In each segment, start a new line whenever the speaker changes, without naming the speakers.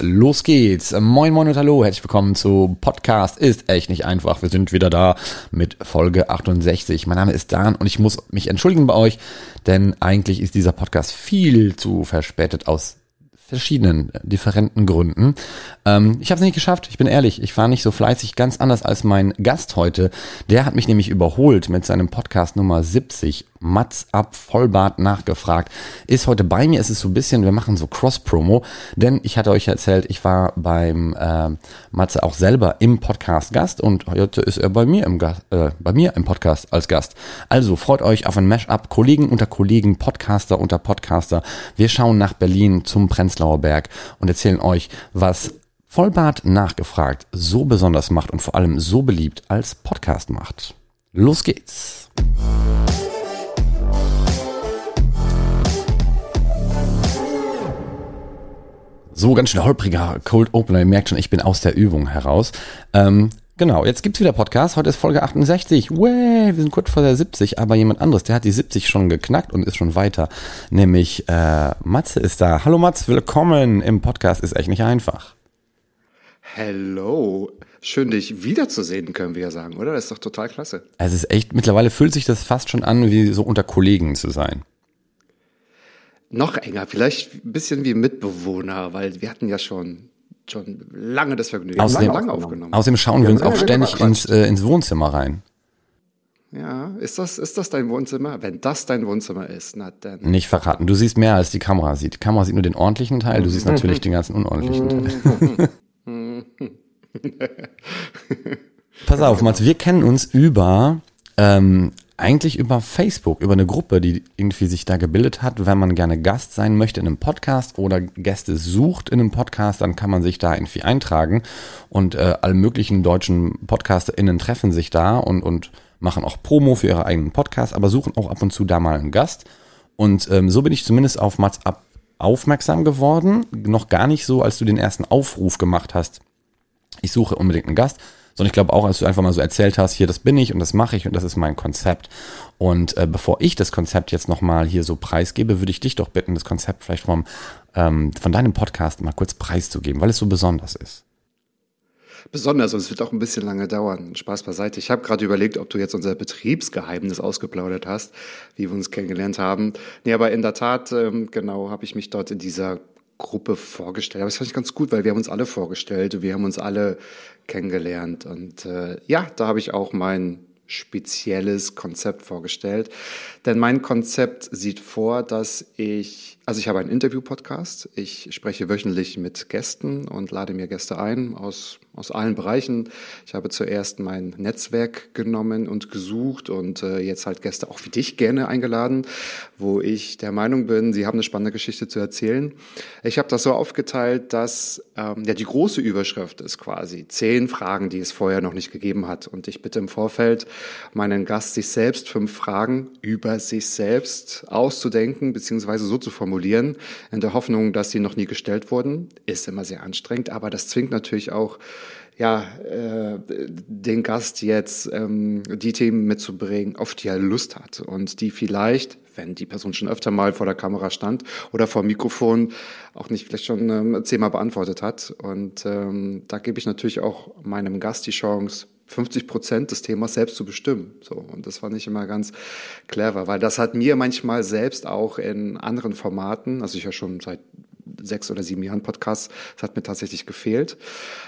Los geht's. Moin Moin und Hallo. Herzlich willkommen zu Podcast ist echt nicht einfach. Wir sind wieder da mit Folge 68. Mein Name ist Dan und ich muss mich entschuldigen bei euch, denn eigentlich ist dieser Podcast viel zu verspätet aus verschiedenen äh, differenten Gründen. Ähm, ich habe es nicht geschafft, ich bin ehrlich, ich war nicht so fleißig, ganz anders als mein Gast heute. Der hat mich nämlich überholt mit seinem Podcast Nummer 70, Mats ab Vollbart nachgefragt. Ist heute bei mir, es ist so ein bisschen, wir machen so Cross-Promo, denn ich hatte euch erzählt, ich war beim äh, Matze auch selber im Podcast Gast und heute ist er bei mir im Gast, äh, bei mir im Podcast als Gast. Also freut euch auf ein Mash-up, Kollegen unter Kollegen, Podcaster unter Podcaster. Wir schauen nach Berlin zum Prenzlauer Berg und erzählen euch, was Vollbart nachgefragt so besonders macht und vor allem so beliebt als Podcast macht. Los geht's. So, ganz schön holpriger Cold Opener. Ihr merkt schon, ich bin aus der Übung heraus. Ähm, genau, jetzt gibt's wieder Podcast. Heute ist Folge 68. Way, wir sind kurz vor der 70, aber jemand anderes, der hat die 70 schon geknackt und ist schon weiter. Nämlich äh, Matze ist da. Hallo Matze, willkommen im Podcast. Ist echt nicht einfach.
Hello. Schön, dich wiederzusehen, können wir ja sagen, oder? Das ist doch total klasse.
Es ist echt, mittlerweile fühlt sich das fast schon an, wie so unter Kollegen zu sein.
Noch enger, vielleicht ein bisschen wie Mitbewohner, weil wir hatten ja schon, schon lange das Vergnügen.
Außerdem-
lange, lange aufgenommen.
Außerdem schauen wir uns auch ständig
gequatscht.
ins, äh, ins Wohnzimmer rein.
Ja, ist das, ist das dein Wohnzimmer? Wenn das dein Wohnzimmer ist, na dann.
Nicht verraten. Du siehst mehr, als die Kamera sieht. Die Kamera sieht nur den ordentlichen Teil, du siehst natürlich den ganzen unordentlichen Teil. Pass auf, Mats, wir kennen uns über, ähm, eigentlich über Facebook, über eine Gruppe, die irgendwie sich da gebildet hat. Wenn man gerne Gast sein möchte in einem Podcast oder Gäste sucht in einem Podcast, dann kann man sich da irgendwie eintragen und äh, alle möglichen deutschen PodcasterInnen treffen sich da und, und machen auch Promo für ihre eigenen Podcasts, aber suchen auch ab und zu da mal einen Gast. Und ähm, so bin ich zumindest auf Mats ab aufmerksam geworden. Noch gar nicht so, als du den ersten Aufruf gemacht hast, ich suche unbedingt einen Gast, sondern ich glaube auch, als du einfach mal so erzählt hast, hier, das bin ich und das mache ich und das ist mein Konzept. Und äh, bevor ich das Konzept jetzt nochmal hier so preisgebe, würde ich dich doch bitten, das Konzept vielleicht vom, ähm, von deinem Podcast mal kurz preiszugeben, weil es so besonders ist.
Besonders, und es wird auch ein bisschen lange dauern. Spaß beiseite. Ich habe gerade überlegt, ob du jetzt unser Betriebsgeheimnis ausgeplaudert hast, wie wir uns kennengelernt haben. Nee, aber in der Tat, ähm, genau, habe ich mich dort in dieser Gruppe vorgestellt. Aber das fand ich ganz gut, weil wir haben uns alle vorgestellt, wir haben uns alle kennengelernt. Und äh, ja, da habe ich auch mein spezielles Konzept vorgestellt. Denn mein Konzept sieht vor, dass ich, also ich habe einen Interview-Podcast. Ich spreche wöchentlich mit Gästen und lade mir Gäste ein aus, aus allen Bereichen. Ich habe zuerst mein Netzwerk genommen und gesucht und äh, jetzt halt Gäste auch wie dich gerne eingeladen, wo ich der Meinung bin, sie haben eine spannende Geschichte zu erzählen. Ich habe das so aufgeteilt, dass ähm, ja die große Überschrift ist quasi zehn Fragen, die es vorher noch nicht gegeben hat. Und ich bitte im Vorfeld meinen Gast, sich selbst fünf Fragen über sich selbst auszudenken beziehungsweise so zu formulieren, in der Hoffnung, dass sie noch nie gestellt wurden. Ist immer sehr anstrengend, aber das zwingt natürlich auch ja, äh, den Gast jetzt ähm, die Themen mitzubringen, auf die er Lust hat und die vielleicht, wenn die Person schon öfter mal vor der Kamera stand oder vor dem Mikrofon, auch nicht vielleicht schon ähm, zehnmal beantwortet hat. Und ähm, da gebe ich natürlich auch meinem Gast die Chance, 50 Prozent des Themas selbst zu bestimmen. So. Und das fand ich immer ganz clever, weil das hat mir manchmal selbst auch in anderen Formaten, also ich ja schon seit sechs oder sieben Jahren Podcasts, das hat mir tatsächlich gefehlt.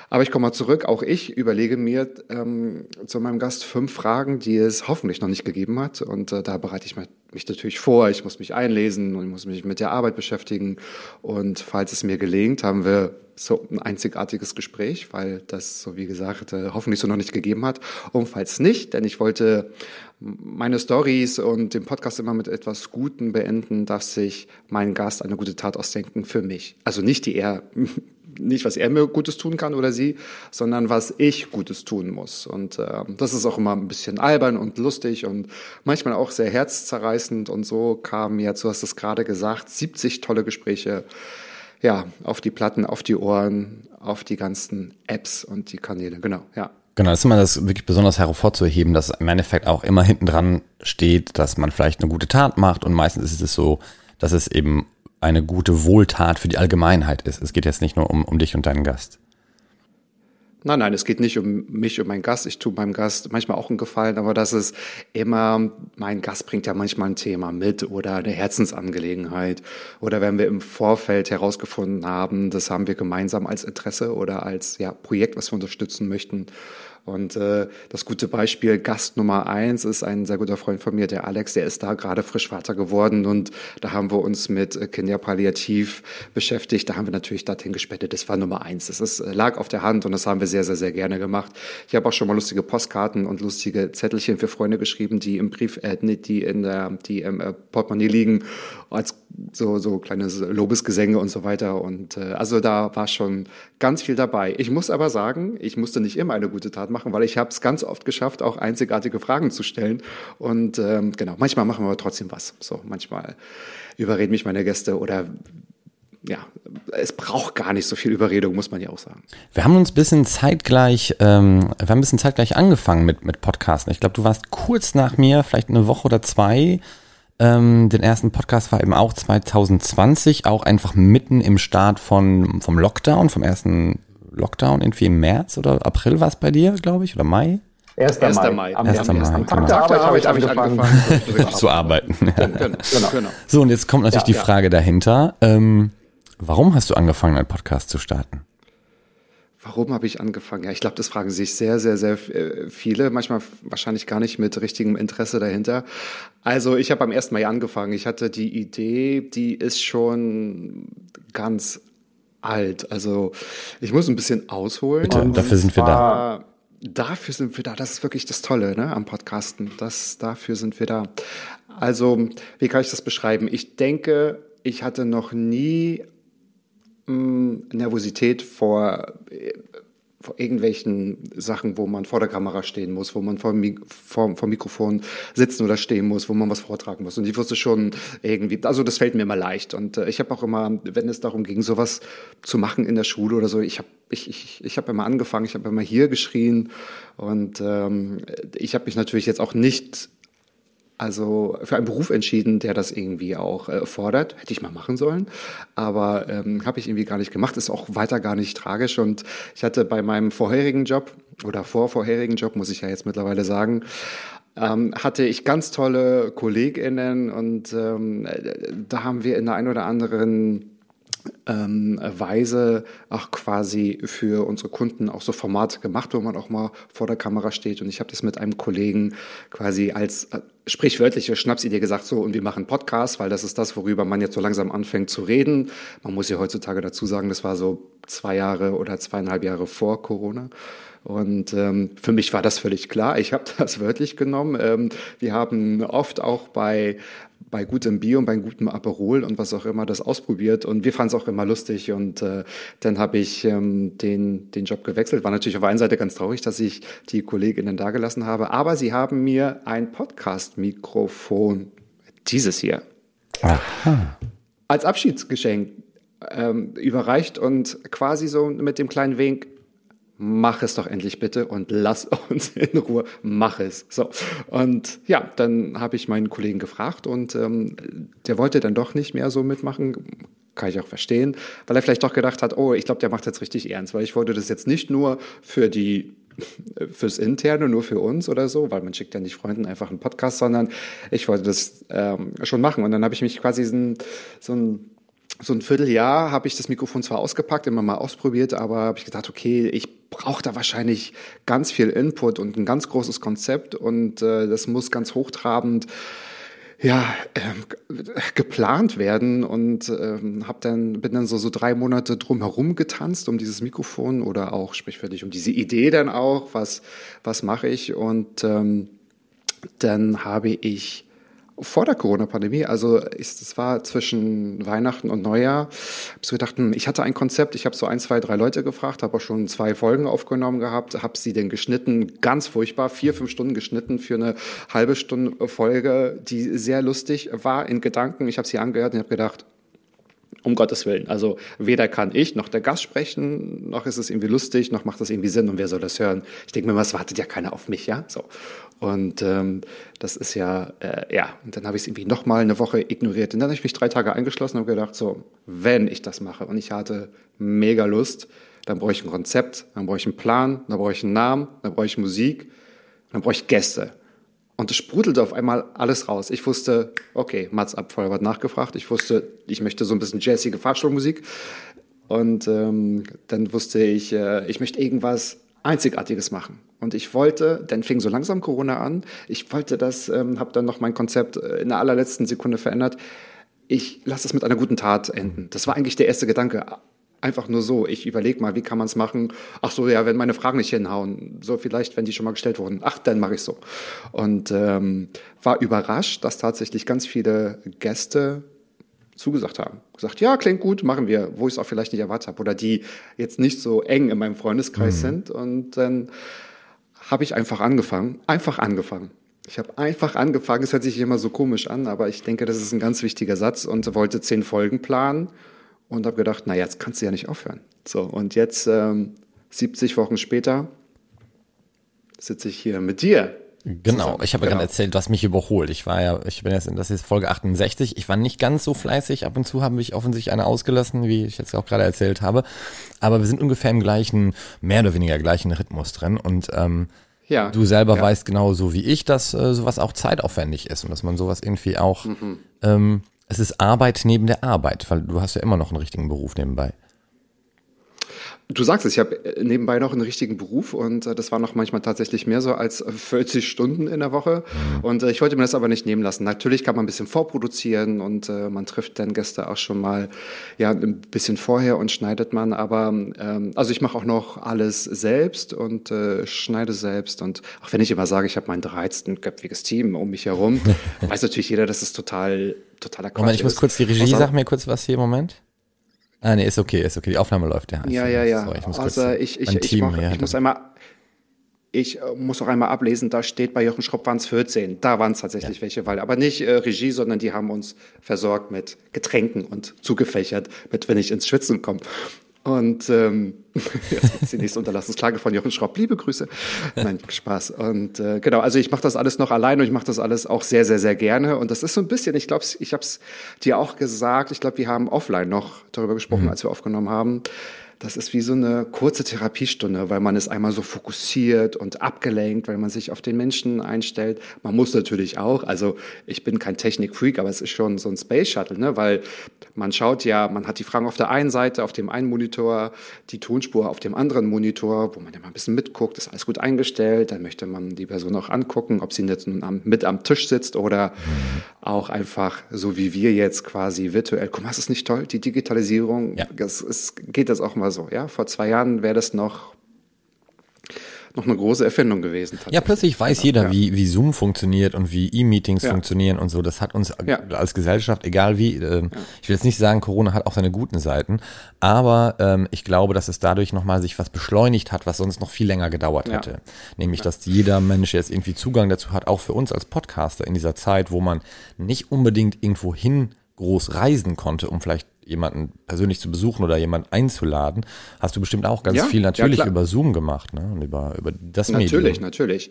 Aber ich komme mal zurück, auch ich überlege mir ähm, zu meinem Gast fünf Fragen, die es hoffentlich noch nicht gegeben hat. Und äh, da bereite ich mich natürlich vor, ich muss mich einlesen und ich muss mich mit der Arbeit beschäftigen. Und falls es mir gelingt, haben wir so ein einzigartiges Gespräch, weil das, so wie gesagt, äh, hoffentlich so noch nicht gegeben hat. Und falls nicht, denn ich wollte meine Stories und den Podcast immer mit etwas Guten beenden, darf sich mein Gast eine gute Tat ausdenken für mich. Also nicht die er, nicht was er mir Gutes tun kann oder sie, sondern was ich Gutes tun muss. Und äh, das ist auch immer ein bisschen albern und lustig und manchmal auch sehr herzzerreißend. Und so kamen jetzt, du hast es gerade gesagt, 70 tolle Gespräche ja, auf die Platten, auf die Ohren, auf die ganzen Apps und die Kanäle. Genau, ja.
Genau, das ist immer das wirklich besonders hervorzuheben, dass im Endeffekt auch immer hinten dran steht, dass man vielleicht eine gute Tat macht und meistens ist es so, dass es eben eine gute Wohltat für die Allgemeinheit ist. Es geht jetzt nicht nur um, um dich und deinen Gast.
Nein, nein, es geht nicht um mich und meinen Gast. Ich tue meinem Gast manchmal auch einen Gefallen, aber das ist immer, mein Gast bringt ja manchmal ein Thema mit oder eine Herzensangelegenheit. Oder wenn wir im Vorfeld herausgefunden haben, das haben wir gemeinsam als Interesse oder als ja, Projekt, was wir unterstützen möchten. Und äh, das gute Beispiel, Gast Nummer eins, ist ein sehr guter Freund von mir, der Alex, der ist da gerade frisch Vater geworden und da haben wir uns mit äh, Kinderpalliativ beschäftigt. Da haben wir natürlich dorthin gespendet. Das war Nummer eins. Das ist, äh, lag auf der Hand und das haben wir sehr, sehr, sehr gerne gemacht. Ich habe auch schon mal lustige Postkarten und lustige Zettelchen für Freunde geschrieben, die im Brief, äh, die in der, die im äh, Portemonnaie liegen, als so, so kleine Lobesgesänge und so weiter. Und äh, also da war schon ganz viel dabei. Ich muss aber sagen, ich musste nicht immer eine gute Tat machen, weil ich habe es ganz oft geschafft, auch einzigartige Fragen zu stellen. Und ähm, genau, manchmal machen wir trotzdem was. So, manchmal überreden mich meine Gäste oder ja, es braucht gar nicht so viel Überredung, muss man ja auch sagen.
Wir haben uns ein bisschen zeitgleich, ähm, wir haben ein bisschen zeitgleich angefangen mit, mit Podcasten. Ich glaube, du warst kurz nach mir, vielleicht eine Woche oder zwei. Ähm, den ersten Podcast war eben auch 2020, auch einfach mitten im Start von, vom Lockdown, vom ersten Lockdown, irgendwie im März oder April war es bei dir, glaube ich, oder Mai?
1. 1. Mai. Am
1. Mai,
Mai.
Genau.
Tag der Arbeit habe ich angefangen
zu arbeiten.
Genau, genau, genau.
So, und jetzt kommt natürlich
Ja,
die
ja.
Frage dahinter. Ähm, warum hast du angefangen, einen Podcast zu starten?
Warum habe ich angefangen? Ja, ich glaube, das fragen sich sehr, sehr, sehr äh, viele. Manchmal wahrscheinlich gar nicht mit richtigem Interesse dahinter. Also ich habe am 1. Mai angefangen. Ich hatte die Idee, die ist schon ganz alt. Also ich muss ein bisschen ausholen.
Bitte, dafür sind wir da.
da. Dafür sind wir da. Das ist wirklich das Tolle ne, am Podcasten. Das, dafür sind wir da. Also, wie kann ich das beschreiben? Ich denke, ich hatte noch nie mh, Nervosität vor, vor irgendwelchen Sachen, wo man vor der Kamera stehen muss, wo man vor, vor, vor Mikrofon sitzen oder stehen muss, wo man was vortragen muss. Und ich wusste schon irgendwie, also das fällt mir immer leicht. Und äh, ich habe auch immer, wenn es darum ging, sowas zu machen in der Schule oder so, ich habe ich, ich, ich hab immer angefangen, ich habe immer hier geschrien. Und ähm, ich habe mich natürlich jetzt auch nicht also für einen Beruf entschieden, der das irgendwie auch äh, fordert. Hätte ich mal machen sollen, aber ähm, habe ich irgendwie gar nicht gemacht. Ist auch weiter gar nicht tragisch. Und ich hatte bei meinem vorherigen Job oder vor vorherigen Job, muss ich ja jetzt mittlerweile sagen, ähm, hatte ich ganz tolle KollegInnen und ähm, äh, da haben wir in der einen oder anderen ähm, Weise auch quasi für unsere Kunden auch so Formate gemacht, wo man auch mal vor der Kamera steht. Und ich habe das mit einem Kollegen quasi als äh, sprichwörtliche Schnapsidee gesagt, so, und wir machen Podcast, weil das ist das, worüber man jetzt so langsam anfängt zu reden. Man muss ja heutzutage dazu sagen, das war so zwei Jahre oder zweieinhalb Jahre vor Corona. Und ähm, für mich war das völlig klar. Ich habe das wörtlich genommen. Ähm, wir haben oft auch bei bei gutem Bier und bei gutem Aperol und was auch immer das ausprobiert und wir fanden es auch immer lustig und äh, dann habe ich ähm, den, den Job gewechselt. War natürlich auf der einen Seite ganz traurig, dass ich die Kolleginnen da gelassen habe, aber sie haben mir ein Podcast-Mikrofon, dieses hier,
Aha.
als Abschiedsgeschenk ähm, überreicht und quasi so mit dem kleinen Wink, mach es doch endlich bitte und lass uns in Ruhe, mach es. So. Und ja, dann habe ich meinen Kollegen gefragt und ähm, der wollte dann doch nicht mehr so mitmachen. Kann ich auch verstehen, weil er vielleicht doch gedacht hat, oh, ich glaube, der macht jetzt richtig ernst, weil ich wollte das jetzt nicht nur für die fürs Interne, nur für uns oder so, weil man schickt ja nicht Freunden einfach einen Podcast, sondern ich wollte das ähm, schon machen. Und dann habe ich mich quasi so ein, so ein so ein Vierteljahr habe ich das Mikrofon zwar ausgepackt, immer mal ausprobiert, aber habe ich gedacht, okay, ich brauche da wahrscheinlich ganz viel Input und ein ganz großes Konzept und äh, das muss ganz hochtrabend ja, ähm, geplant werden und ähm, hab dann, bin dann so, so drei Monate drumherum getanzt um dieses Mikrofon oder auch sprichwörtlich um diese Idee dann auch, was, was mache ich und ähm, dann habe ich vor der Corona-Pandemie, also es war zwischen Weihnachten und Neujahr, habe ich gedacht, hm, ich hatte ein Konzept, ich habe so ein, zwei, drei Leute gefragt, habe auch schon zwei Folgen aufgenommen gehabt, habe sie denn geschnitten, ganz furchtbar, vier, fünf Stunden geschnitten für eine halbe Stunde Folge, die sehr lustig war in Gedanken. Ich habe sie angehört und habe gedacht, um Gottes Willen. Also weder kann ich noch der Gast sprechen, noch ist es irgendwie lustig, noch macht das irgendwie Sinn und wer soll das hören? Ich denke mir es wartet ja keiner auf mich, ja? So. Und ähm, das ist ja, äh, ja, und dann habe ich es irgendwie nochmal eine Woche ignoriert. Und dann habe ich mich drei Tage eingeschlossen und gedacht, so, wenn ich das mache und ich hatte mega Lust, dann brauche ich ein Konzept, dann brauche ich einen Plan, dann brauche ich einen Namen, dann brauche ich Musik, dann brauche ich Gäste. Und es sprudelte auf einmal alles raus. Ich wusste, okay, Mats Abfall hat nachgefragt. Ich wusste, ich möchte so ein bisschen jazzige Fahrstuhlmusik. Und ähm, dann wusste ich, äh, ich möchte irgendwas Einzigartiges machen. Und ich wollte, dann fing so langsam Corona an. Ich wollte das, ähm, habe dann noch mein Konzept äh, in der allerletzten Sekunde verändert. Ich lasse es mit einer guten Tat enden. Das war eigentlich der erste Gedanke. Einfach nur so. Ich überlege mal, wie kann man es machen? Ach so, ja, wenn meine Fragen nicht hinhauen, so vielleicht, wenn die schon mal gestellt wurden. Ach, dann mache ich so. Und ähm, war überrascht, dass tatsächlich ganz viele Gäste zugesagt haben. Gesagt, ja, klingt gut, machen wir, wo ich es auch vielleicht nicht erwartet habe. Oder die jetzt nicht so eng in meinem Freundeskreis mhm. sind. Und dann habe ich einfach angefangen. Einfach angefangen. Ich habe einfach angefangen. Es hört sich immer so komisch an, aber ich denke, das ist ein ganz wichtiger Satz und wollte zehn Folgen planen und habe gedacht, na jetzt kannst du ja nicht aufhören. So, und jetzt, ähm, 70 Wochen später, sitze ich hier mit dir.
Genau, ich habe genau. gerade erzählt, du hast mich überholt. Ich war ja, ich bin jetzt, in, das ist Folge 68. Ich war nicht ganz so fleißig. Ab und zu haben mich offensichtlich eine ausgelassen, wie ich jetzt auch gerade erzählt habe. Aber wir sind ungefähr im gleichen, mehr oder weniger gleichen Rhythmus drin. Und ähm, ja, du selber ja. weißt genauso wie ich, dass äh, sowas auch zeitaufwendig ist und dass man sowas irgendwie auch mhm. ähm, es ist Arbeit neben der Arbeit, weil du hast ja immer noch einen richtigen Beruf nebenbei.
Du sagst es, ich habe äh, nebenbei noch einen richtigen Beruf und äh, das war noch manchmal tatsächlich mehr so als 40 Stunden in der Woche. Mhm. Und äh, ich wollte mir das aber nicht nehmen lassen. Natürlich kann man ein bisschen vorproduzieren und äh, man trifft dann Gäste auch schon mal ja ein bisschen vorher und schneidet man. Aber ähm, also ich mache auch noch alles selbst und äh, schneide selbst. Und auch wenn ich immer sage, ich habe mein 13-köpfiges Team um mich herum, weiß natürlich jeder, dass es total totaler Quatsch
Moment, ich muss kurz die Regie, sag mir kurz was hier, Moment. Ah, nee, ist okay, ist okay. Die Aufnahme läuft ja.
Ja, ja, ja. Sorry, ich muss also ich, ich, ich, mach, ich muss einmal, ich äh, muss auch einmal ablesen, da steht bei Jochen Schropp waren es 14. Da waren es tatsächlich ja. welche, weil aber nicht äh, Regie, sondern die haben uns versorgt mit Getränken und zugefächert, mit wenn ich ins Schwitzen komme. Und ähm, jetzt gibt es die nächste Unterlassungsklage von Jochen Schropp. Liebe Grüße. Nein, Spaß. Und äh, genau, also ich mache das alles noch allein und ich mache das alles auch sehr, sehr, sehr gerne. Und das ist so ein bisschen, ich glaube, ich habe es dir auch gesagt, ich glaube, wir haben offline noch darüber gesprochen, mhm. als wir aufgenommen haben das ist wie so eine kurze Therapiestunde, weil man ist einmal so fokussiert und abgelenkt, weil man sich auf den Menschen einstellt. Man muss natürlich auch, also ich bin kein Technikfreak, aber es ist schon so ein Space Shuttle, ne? weil man schaut ja, man hat die Fragen auf der einen Seite, auf dem einen Monitor, die Tonspur auf dem anderen Monitor, wo man ja mal ein bisschen mitguckt, ist alles gut eingestellt, dann möchte man die Person auch angucken, ob sie jetzt nun am, mit am Tisch sitzt oder auch einfach so wie wir jetzt quasi virtuell. Guck mal, ist das nicht toll? Die Digitalisierung, ja. das ist, geht das auch mal so. Ja, vor zwei Jahren wäre das noch noch eine große Erfindung gewesen.
Ja, plötzlich weiß genau, jeder, ja. wie, wie Zoom funktioniert und wie E-Meetings ja. funktionieren und so. Das hat uns ja. als Gesellschaft, egal wie, äh, ich will jetzt nicht sagen, Corona hat auch seine guten Seiten, aber ähm, ich glaube, dass es dadurch nochmal sich was beschleunigt hat, was sonst noch viel länger gedauert hätte. Nämlich, dass jeder Mensch jetzt irgendwie Zugang dazu hat, auch für uns als Podcaster in dieser Zeit, wo man nicht unbedingt irgendwo hin groß reisen konnte, um vielleicht jemanden persönlich zu besuchen oder jemanden einzuladen, hast du bestimmt auch ganz ja, viel natürlich ja, über Zoom gemacht, ne? Und über, über das
natürlich, Medium. Natürlich, natürlich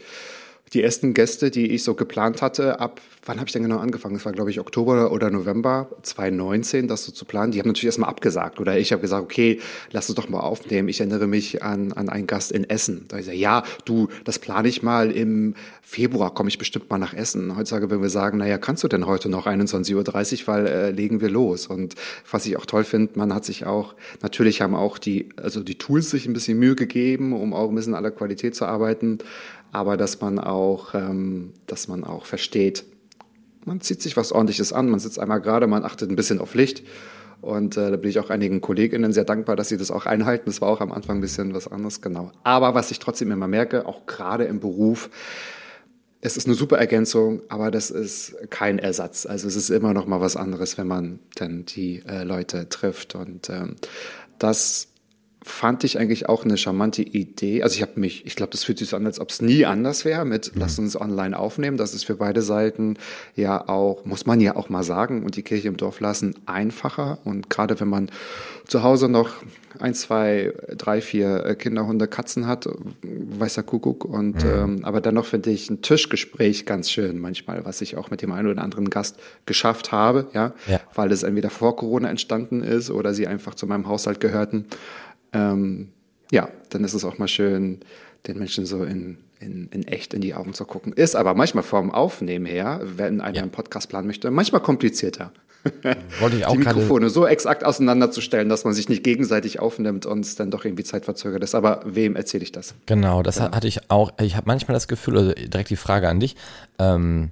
die ersten Gäste, die ich so geplant hatte, ab, wann habe ich denn genau angefangen? Das war, glaube ich, Oktober oder November 2019, das so zu planen. Die haben natürlich erstmal abgesagt. Oder ich habe gesagt, okay, lass uns doch mal aufnehmen. Ich erinnere mich an, an einen Gast in Essen. Da ich sage, ja, du, das plane ich mal im Februar, komme ich bestimmt mal nach Essen. Heutzutage würden wir sagen, naja, kannst du denn heute noch 21.30 Uhr, weil äh, legen wir los. Und was ich auch toll finde, man hat sich auch, natürlich haben auch die, also die Tools sich ein bisschen Mühe gegeben, um auch ein bisschen an der Qualität zu arbeiten aber dass man auch, ähm, dass man auch versteht, man zieht sich was ordentliches an, man sitzt einmal gerade, man achtet ein bisschen auf Licht. Und äh, da bin ich auch einigen KollegInnen sehr dankbar, dass sie das auch einhalten. Das war auch am Anfang ein bisschen was anderes, genau. Aber was ich trotzdem immer merke, auch gerade im Beruf, es ist eine super Ergänzung, aber das ist kein Ersatz. Also es ist immer noch mal was anderes, wenn man dann die äh, Leute trifft. Und ähm, das fand ich eigentlich auch eine charmante Idee. Also ich habe mich, ich glaube, das fühlt sich so an, als ob es nie anders wäre mit mhm. lass uns online aufnehmen. Das ist für beide Seiten ja auch, muss man ja auch mal sagen, und die Kirche im Dorf lassen, einfacher. Und gerade wenn man zu Hause noch ein, zwei, drei, vier äh, Kinder, Hunde, Katzen hat, weißer Kuckuck. Und mhm. ähm, aber dennoch finde ich ein Tischgespräch ganz schön manchmal, was ich auch mit dem einen oder anderen Gast geschafft habe, ja, ja. weil es entweder vor Corona entstanden ist oder sie einfach zu meinem Haushalt gehörten ähm, ja, dann ist es auch mal schön, den Menschen so in, in, in echt in die Augen zu gucken. Ist aber manchmal vom Aufnehmen her, wenn einer ja. einen Podcast planen möchte, manchmal komplizierter.
Wollte ich auch
die Mikrofone so exakt auseinanderzustellen, dass man sich nicht gegenseitig aufnimmt und es dann doch irgendwie zeitverzögert ist. Aber wem erzähle ich das?
Genau, das ja. hatte ich auch. Ich habe manchmal das Gefühl, also direkt die Frage an dich. Ähm,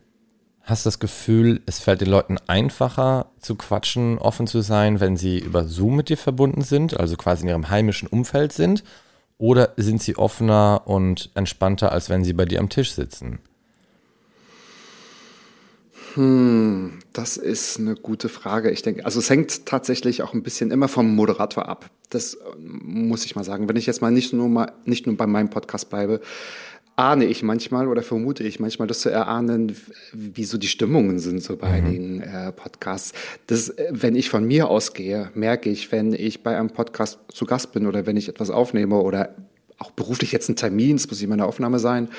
Hast du das Gefühl, es fällt den Leuten einfacher zu quatschen, offen zu sein, wenn sie über Zoom mit dir verbunden sind, also quasi in ihrem heimischen Umfeld sind? Oder sind sie offener und entspannter, als wenn sie bei dir am Tisch sitzen?
Hm, das ist eine gute Frage. Ich denke, also es hängt tatsächlich auch ein bisschen immer vom Moderator ab. Das muss ich mal sagen. Wenn ich jetzt mal nicht nur mal nicht nur bei meinem Podcast bleibe, ahne ich manchmal oder vermute ich manchmal, das zu erahnen, wie so die Stimmungen sind so bei mhm. einigen äh, Podcasts. Das, äh, wenn ich von mir ausgehe, merke ich, wenn ich bei einem Podcast zu Gast bin oder wenn ich etwas aufnehme oder auch beruflich jetzt ein Termin, es muss immer eine Aufnahme sein,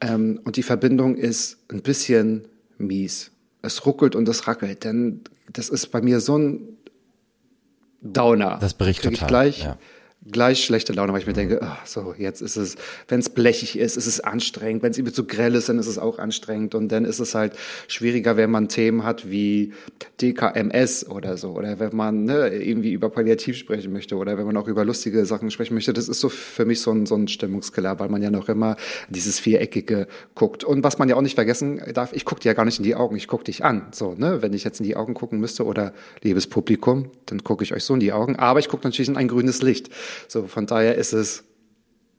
ähm, und die Verbindung ist ein bisschen mies. Es ruckelt und es rackelt, denn das ist bei mir so ein Downer.
Das bricht total.
Ich gleich, ja gleich schlechte Laune, weil ich mir denke, ach, so, jetzt ist es, wenn es blechig ist, ist es anstrengend. Wenn es irgendwie zu grell ist, dann ist es auch anstrengend. Und dann ist es halt schwieriger, wenn man Themen hat wie DKMS oder so. Oder wenn man ne, irgendwie über Palliativ sprechen möchte oder wenn man auch über lustige Sachen sprechen möchte. Das ist so für mich so ein, so ein Stimmungskiller, weil man ja noch immer dieses Viereckige guckt. Und was man ja auch nicht vergessen darf, ich gucke dir ja gar nicht in die Augen, ich gucke dich an. So, ne? Wenn ich jetzt in die Augen gucken müsste oder liebes Publikum, dann gucke ich euch so in die Augen. Aber ich gucke natürlich in ein grünes Licht. So, von daher ist es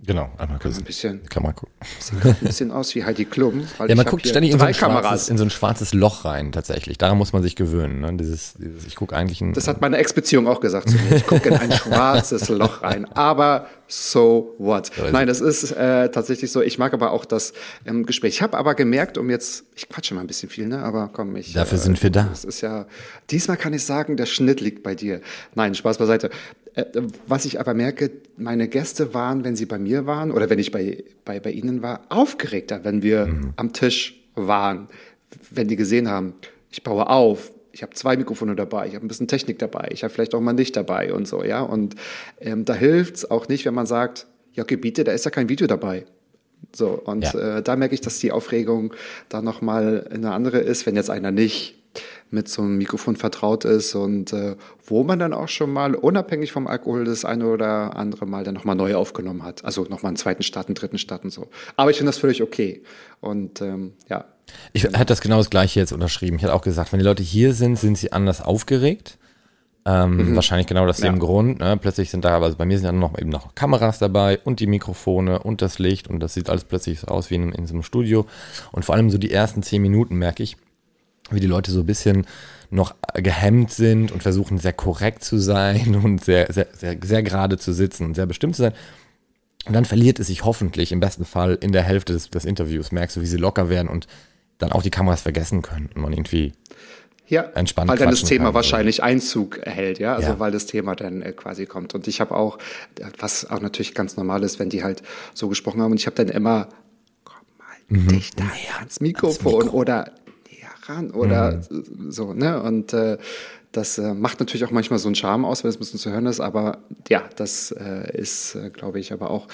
Genau, einmal
kurz. Ein bisschen.
Kann man gucken.
Sieht ein bisschen aus wie Heidi Klum.
ja, man guckt ständig in so, schwarzes, in so, ein schwarzes Loch rein, tatsächlich. Daran muss man sich gewöhnen. Ne? Dieses, dieses, ich gucke eigentlich ein.
Das hat meine Ex-Beziehung auch gesagt zu mir. Ich gucke in ein schwarzes Loch rein. Aber so what? Nein, das ist äh, tatsächlich so. Ich mag aber auch das ähm, Gespräch. Ich habe aber gemerkt, um jetzt, ich quatsche mal ein bisschen viel, ne? Aber komm, ich.
Dafür äh, sind wir da.
Das ist ja. Diesmal kann ich sagen, der Schnitt liegt bei dir. Nein, Spaß beiseite. Äh, was ich aber merke, meine Gäste waren, wenn sie bei mir waren oder wenn ich bei, bei, bei ihnen war, aufgeregter, wenn wir mhm. am Tisch waren, wenn die gesehen haben, ich baue auf, ich habe zwei Mikrofone dabei, ich habe ein bisschen Technik dabei, ich habe vielleicht auch mal nicht dabei und so, ja. Und ähm, da hilft's auch nicht, wenn man sagt, ja, Gebiete, da ist ja kein Video dabei. So, und ja. äh, da merke ich, dass die Aufregung da nochmal eine andere ist, wenn jetzt einer nicht mit so einem Mikrofon vertraut ist und äh, wo man dann auch schon mal unabhängig vom Alkohol das eine oder andere Mal dann nochmal neu aufgenommen hat. Also nochmal einen zweiten Start, einen dritten Start und so. Aber ich finde das völlig okay. Und ähm, ja.
Ich hätte das genau das gleiche jetzt unterschrieben. Ich hätte auch gesagt, wenn die Leute hier sind, sind sie anders aufgeregt. Ähm, mhm. Wahrscheinlich genau das ja. dem Grund. Ne? Plötzlich sind da, also bei mir sind dann noch eben noch Kameras dabei und die Mikrofone und das Licht und das sieht alles plötzlich so aus wie in, in so einem Studio. Und vor allem so die ersten zehn Minuten merke ich, wie die Leute so ein bisschen noch gehemmt sind und versuchen sehr korrekt zu sein und sehr, sehr, sehr, sehr gerade zu sitzen und sehr bestimmt zu sein. Und dann verliert es sich hoffentlich im besten Fall in der Hälfte des, des Interviews. Merkst du, wie sie locker werden und dann auch die Kameras vergessen können und man irgendwie
ja, entspannt weil dann das Thema kann. wahrscheinlich Einzug erhält, ja, also ja. weil das Thema dann äh, quasi kommt. Und ich habe auch, was auch natürlich ganz normal ist, wenn die halt so gesprochen haben, und ich habe dann immer, komm mal mhm. dichter ans Mikrofon, ans Mikro. oder ran oder mhm. so, ne? Und äh, das äh, macht natürlich auch manchmal so einen Charme aus, wenn es ein bisschen zu hören ist, aber ja, das äh, ist, äh, glaube ich, aber auch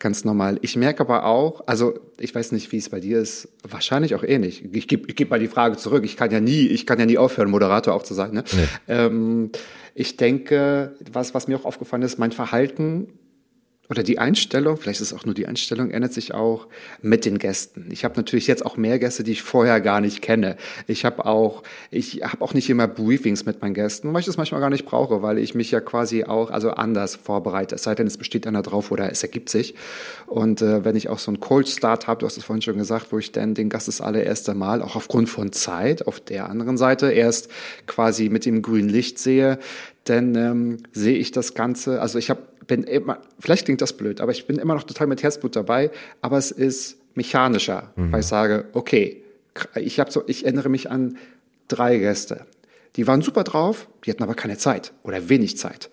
ganz normal. Ich merke aber auch, also ich weiß nicht, wie es bei dir ist, wahrscheinlich auch ähnlich. Ich gebe ich geb mal die Frage zurück. Ich kann ja nie, ich kann ja nie aufhören, Moderator auch zu sein. Ne? Nee. Ähm, ich denke, was, was mir auch aufgefallen ist, mein Verhalten oder die Einstellung, vielleicht ist es auch nur die Einstellung, ändert sich auch mit den Gästen. Ich habe natürlich jetzt auch mehr Gäste, die ich vorher gar nicht kenne. Ich habe auch, ich habe auch nicht immer Briefings mit meinen Gästen, weil ich das manchmal gar nicht brauche, weil ich mich ja quasi auch also anders vorbereite. Es sei denn, es besteht einer drauf oder es ergibt sich. Und äh, wenn ich auch so einen Cold Start habe, du hast es vorhin schon gesagt, wo ich dann den Gast das allererste Mal, auch aufgrund von Zeit, auf der anderen Seite erst quasi mit dem grünen Licht sehe, dann ähm, sehe ich das Ganze, also ich habe bin immer, vielleicht klingt das blöd, aber ich bin immer noch total mit Herzblut dabei, aber es ist mechanischer, mhm. weil ich sage, okay, ich habe so, ich erinnere mich an drei Gäste. Die waren super drauf, die hatten aber keine Zeit oder wenig Zeit.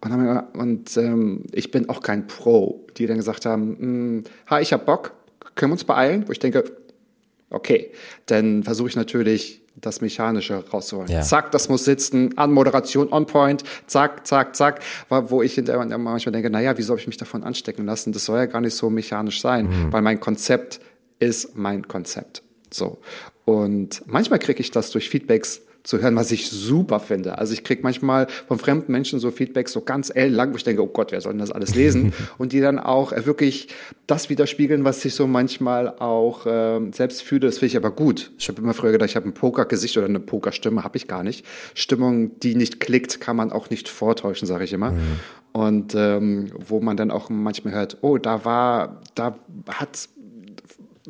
Und, wir, und ähm, ich bin auch kein Pro, die dann gesagt haben, hm, ha, ich habe Bock, können wir uns beeilen? Wo ich denke, okay, dann versuche ich natürlich das Mechanische rauszuholen. Ja. Zack, das muss sitzen, an Moderation on point, zack, zack, zack, wo ich hinterher manchmal denke, naja, wie soll ich mich davon anstecken lassen? Das soll ja gar nicht so mechanisch sein, mhm. weil mein Konzept ist mein Konzept. So. Und manchmal kriege ich das durch Feedbacks zu hören, was ich super finde. Also ich kriege manchmal von fremden Menschen so Feedbacks so ganz ellenlang, wo ich denke, oh Gott, wer soll denn das alles lesen? und die dann auch äh, wirklich das widerspiegeln, was ich so manchmal auch äh, selbst fühle. Das finde ich aber gut. Ich habe immer früher gedacht, ich habe ein Pokergesicht oder eine Pokerstimme, habe ich gar nicht. Stimmung, die nicht klickt, kann man auch nicht vortäuschen, sage ich immer. Mhm. Und ähm, wo man dann auch manchmal hört, oh, da war, da hat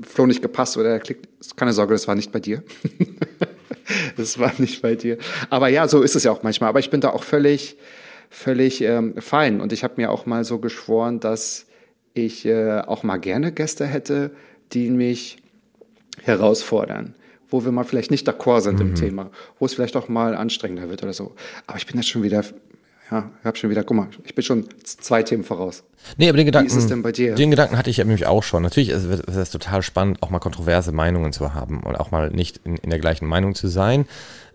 Flo nicht gepasst oder er klickt. Keine Sorge, das war nicht bei dir. das war nicht bei dir. Aber ja, so ist es ja auch manchmal. Aber ich bin da auch völlig, völlig ähm, fein. Und ich habe mir auch mal so geschworen, dass ich äh, auch mal gerne Gäste hätte, die mich herausfordern wo wir mal vielleicht nicht d'accord sind mhm. im Thema, wo es vielleicht auch mal anstrengender wird oder so. Aber ich bin jetzt schon wieder ja, ich habe schon wieder, guck mal, ich bin schon zwei Themen voraus.
Nee, aber den Gedanken, Wie ist es denn bei dir? Den Gedanken hatte ich nämlich auch schon. Natürlich ist es total spannend, auch mal kontroverse Meinungen zu haben und auch mal nicht in, in der gleichen Meinung zu sein.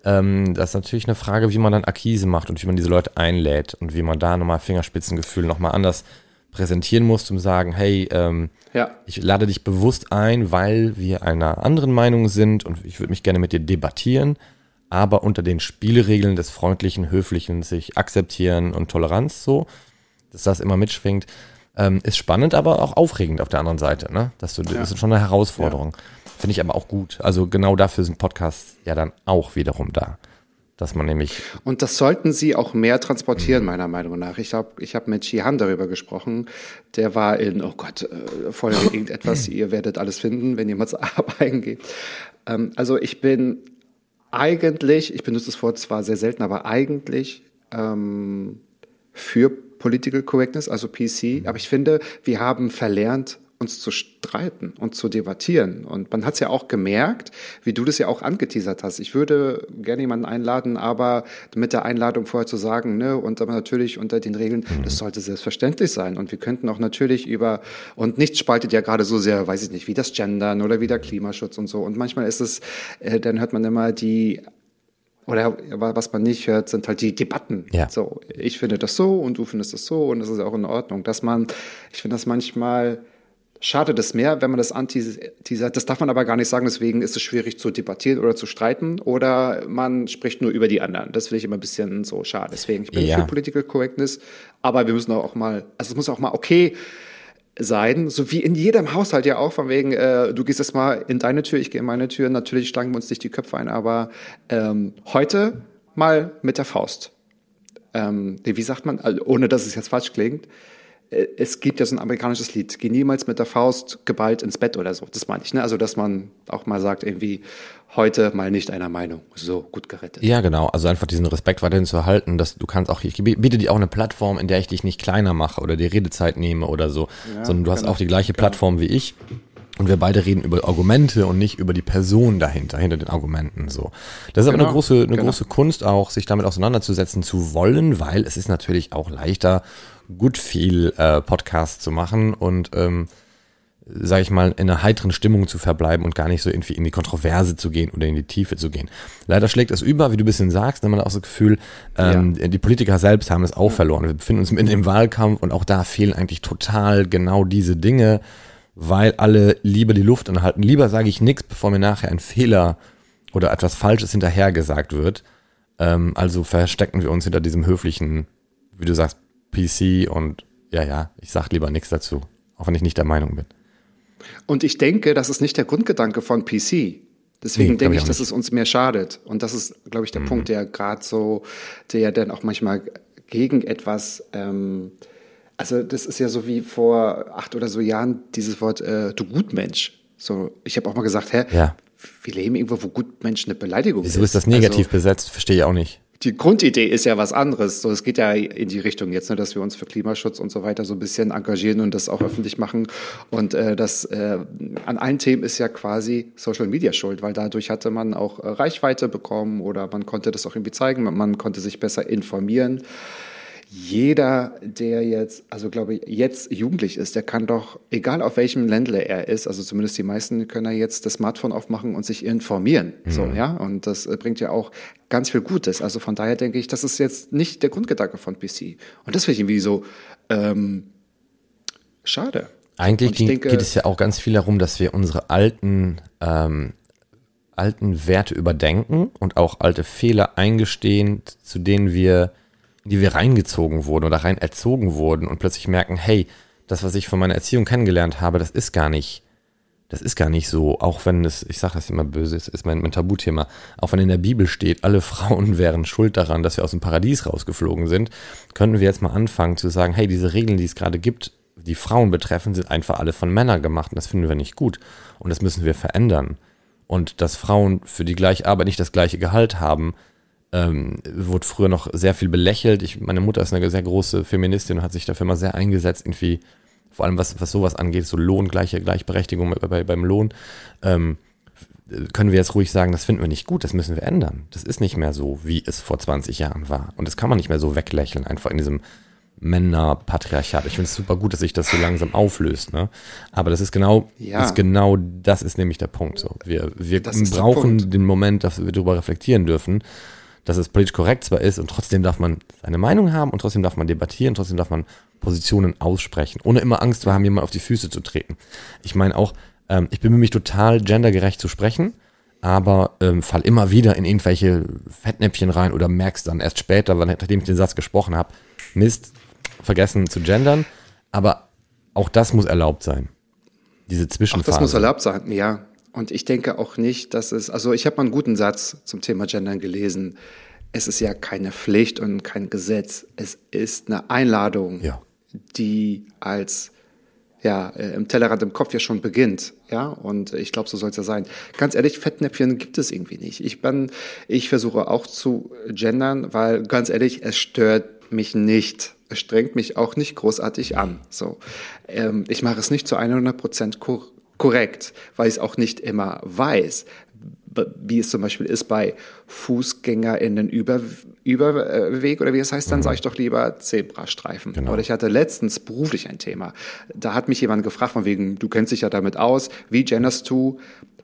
Ähm, das ist natürlich eine Frage, wie man dann Akquise macht und wie man diese Leute einlädt und wie man da nochmal Fingerspitzengefühl nochmal anders präsentieren muss, um zu sagen, hey, ähm, ja. ich lade dich bewusst ein, weil wir einer anderen Meinung sind und ich würde mich gerne mit dir debattieren aber unter den Spielregeln des freundlichen, höflichen, sich akzeptieren und Toleranz so, dass das immer mitschwingt, ähm, ist spannend, aber auch aufregend auf der anderen Seite. Ne? Dass du, ja. Das ist schon eine Herausforderung. Ja. Finde ich aber auch gut. Also genau dafür sind Podcasts ja dann auch wiederum da. Dass man nämlich.
Und das sollten Sie auch mehr transportieren, mhm. meiner Meinung nach. Ich habe ich hab mit Jihan darüber gesprochen. Der war in, oh Gott, äh, Folge irgendetwas, ihr werdet alles finden, wenn ihr mal eingeht. Ähm, also ich bin eigentlich, ich benutze das Wort zwar sehr selten, aber eigentlich ähm, für Political Correctness, also PC. Aber ich finde, wir haben verlernt, uns zu streiten und zu debattieren. Und man hat es ja auch gemerkt, wie du das ja auch angeteasert hast. Ich würde gerne jemanden einladen, aber mit der Einladung vorher zu sagen, ne, und aber natürlich unter den Regeln, mhm. das sollte selbstverständlich sein. Und wir könnten auch natürlich über, und nichts spaltet ja gerade so sehr, weiß ich nicht, wie das Gendern oder wie der Klimaschutz und so. Und manchmal ist es, äh, dann hört man immer die oder was man nicht hört, sind halt die Debatten. Ja. So, ich finde das so und du findest das so und das ist auch in Ordnung. Dass man, ich finde das manchmal schadet es mehr, wenn man das anteasert. Das darf man aber gar nicht sagen, deswegen ist es schwierig zu debattieren oder zu streiten oder man spricht nur über die anderen. Das finde ich immer ein bisschen so schade. Deswegen, ich bin ja. für Political Correctness, aber wir müssen auch mal, also es muss auch mal okay sein, so wie in jedem Haushalt ja auch, von wegen, äh, du gehst jetzt mal in deine Tür, ich gehe in meine Tür, natürlich schlagen wir uns nicht die Köpfe ein, aber ähm, heute mal mit der Faust. Ähm, wie sagt man, also ohne dass es jetzt falsch klingt, es gibt ja so ein amerikanisches Lied, geh niemals mit der Faust geballt ins Bett oder so. Das meine ich, ne? Also, dass man auch mal sagt, irgendwie, heute mal nicht einer Meinung. So, gut gerettet.
Ja, genau. Also einfach diesen Respekt weiterhin zu erhalten, dass du kannst auch, ich biete dir auch eine Plattform, in der ich dich nicht kleiner mache oder die Redezeit nehme oder so, ja, sondern du hast genau. auch die gleiche Plattform wie ich. Und wir beide reden über Argumente und nicht über die Person dahinter, hinter den Argumenten, so. Das ist genau, aber eine genau. große, eine genau. große Kunst auch, sich damit auseinanderzusetzen zu wollen, weil es ist natürlich auch leichter, gut viel äh, Podcast zu machen und ähm, sage ich mal, in einer heiteren Stimmung zu verbleiben und gar nicht so irgendwie in die Kontroverse zu gehen oder in die Tiefe zu gehen. Leider schlägt es über, wie du ein bisschen sagst, dann hat man auch das Gefühl, ähm, ja. die Politiker selbst haben es auch verloren. Wir befinden uns mitten im Wahlkampf und auch da fehlen eigentlich total genau diese Dinge, weil alle lieber die Luft anhalten. Lieber sage ich nichts, bevor mir nachher ein Fehler oder etwas Falsches hinterhergesagt wird. Ähm, also verstecken wir uns hinter diesem höflichen, wie du sagst, PC und ja, ja, ich sag lieber nichts dazu, auch wenn ich nicht der Meinung bin.
Und ich denke, das ist nicht der Grundgedanke von PC. Deswegen
Nee,
denke
ich
ich, dass
nicht.
es uns mehr schadet. Und das ist, glaube ich, der Punkt, der gerade so, der ja dann auch manchmal gegen etwas, ähm, also das ist ja so wie vor acht oder so Jahren dieses Wort äh, du Gutmensch. So, ich habe auch mal gesagt, hä,
Ja.
wir leben irgendwo, wo Gutmensch eine Beleidigung
Wieso ist das negativ besetzt? Verstehe ich auch nicht.
Die Grundidee ist ja was anderes. So, es geht ja in die Richtung jetzt, ne, dass wir uns für Klimaschutz und so weiter so ein bisschen engagieren und das auch öffentlich machen. Und äh, das äh, an allen Themen ist ja quasi Social Media schuld, weil dadurch hatte man auch äh, Reichweite bekommen oder man konnte das auch irgendwie zeigen, man, man konnte sich besser informieren. Jeder, der jetzt, also glaube ich, jetzt jugendlich ist, der kann doch, egal auf welchem Ländle er ist, also zumindest die meisten können ja jetzt das Smartphone aufmachen und sich informieren. So, ja. Und das äh, bringt ja auch ganz viel Gutes. Also von daher denke ich, das ist jetzt nicht der Grundgedanke von PC. Und das finde ich irgendwie so ähm, schade.
Eigentlich ging,
denke-
geht es ja auch ganz viel darum, dass wir unsere alten, ähm, alten Werte überdenken und auch alte Fehler eingestehen, zu denen wir, in die wir reingezogen wurden oder rein erzogen wurden und plötzlich merken, hey, das, was ich von meiner Erziehung kennengelernt habe, das ist gar nicht, das ist gar nicht so, auch wenn es, ich sage das immer böse, es ist mein, mein Tabuthema, auch wenn in der Bibel steht, alle Frauen wären schuld daran, dass wir aus dem Paradies rausgeflogen sind, könnten wir jetzt mal anfangen zu sagen, hey, diese Regeln, die es gerade gibt, die Frauen betreffen, sind einfach alle von Männern gemacht und das finden wir nicht gut und das müssen wir verändern. Und dass Frauen für die gleiche Arbeit nicht das gleiche Gehalt haben, ähm, wurde früher noch sehr viel belächelt. Ich, meine Mutter ist eine sehr große Feministin und hat sich dafür mal sehr eingesetzt, irgendwie, vor allem was, was sowas angeht, so Lohn, gleiche Gleichberechtigung bei, bei, beim Lohn. Ähm, können wir jetzt ruhig sagen, das finden wir nicht gut, das müssen wir ändern. Das ist nicht mehr so, wie es vor 20 Jahren war. Und das kann man nicht mehr so weglächeln, einfach in diesem Männerpatriarchat. Ich finde es super gut, dass sich das so langsam auflöst. Ne? Aber das ist genau,
Ja.
ist genau, das ist nämlich der Punkt. So. Wir, wir
Das
brauchen den Moment, dass wir darüber reflektieren dürfen, dass es politisch korrekt zwar ist und trotzdem darf man seine Meinung haben und trotzdem darf man debattieren, trotzdem darf man Positionen aussprechen, ohne immer Angst zu haben, jemand auf die Füße zu treten. Ich meine auch, ähm, ich bemühe mich total gendergerecht zu sprechen, aber ähm, fall immer wieder in irgendwelche Fettnäpfchen rein oder merkst dann erst später, nachdem ich den Satz gesprochen habe, Mist, vergessen zu gendern. Aber auch das muss erlaubt sein. Diese
Auch
Zwischenphase.
das muss erlaubt sein, ja. Und ich denke auch nicht, dass es, also ich habe mal einen guten Satz zum Thema Gendern gelesen. Es ist ja keine Pflicht und kein Gesetz. Es ist eine Einladung,
Ja.
die als ja, äh, im Tellerrand im Kopf ja schon beginnt, ja, und ich glaube, so soll es ja sein. Ganz ehrlich, Fettnäpfchen gibt es irgendwie nicht. Ich bin, ich versuche auch zu gendern, weil ganz ehrlich, es stört mich nicht. Es strengt mich auch nicht großartig an. So, ähm, ich mache es nicht zu 100 Prozent kor korrekt, weil ich es auch nicht immer weiß wie es zum Beispiel ist bei FußgängerInnen über, Überweg oder wie es heißt, dann sage ich doch lieber Zebrastreifen. Oder ich hatte letztens beruflich ein Thema. Da hat mich jemand gefragt, von wegen, du kennst dich ja damit aus, wie genderst du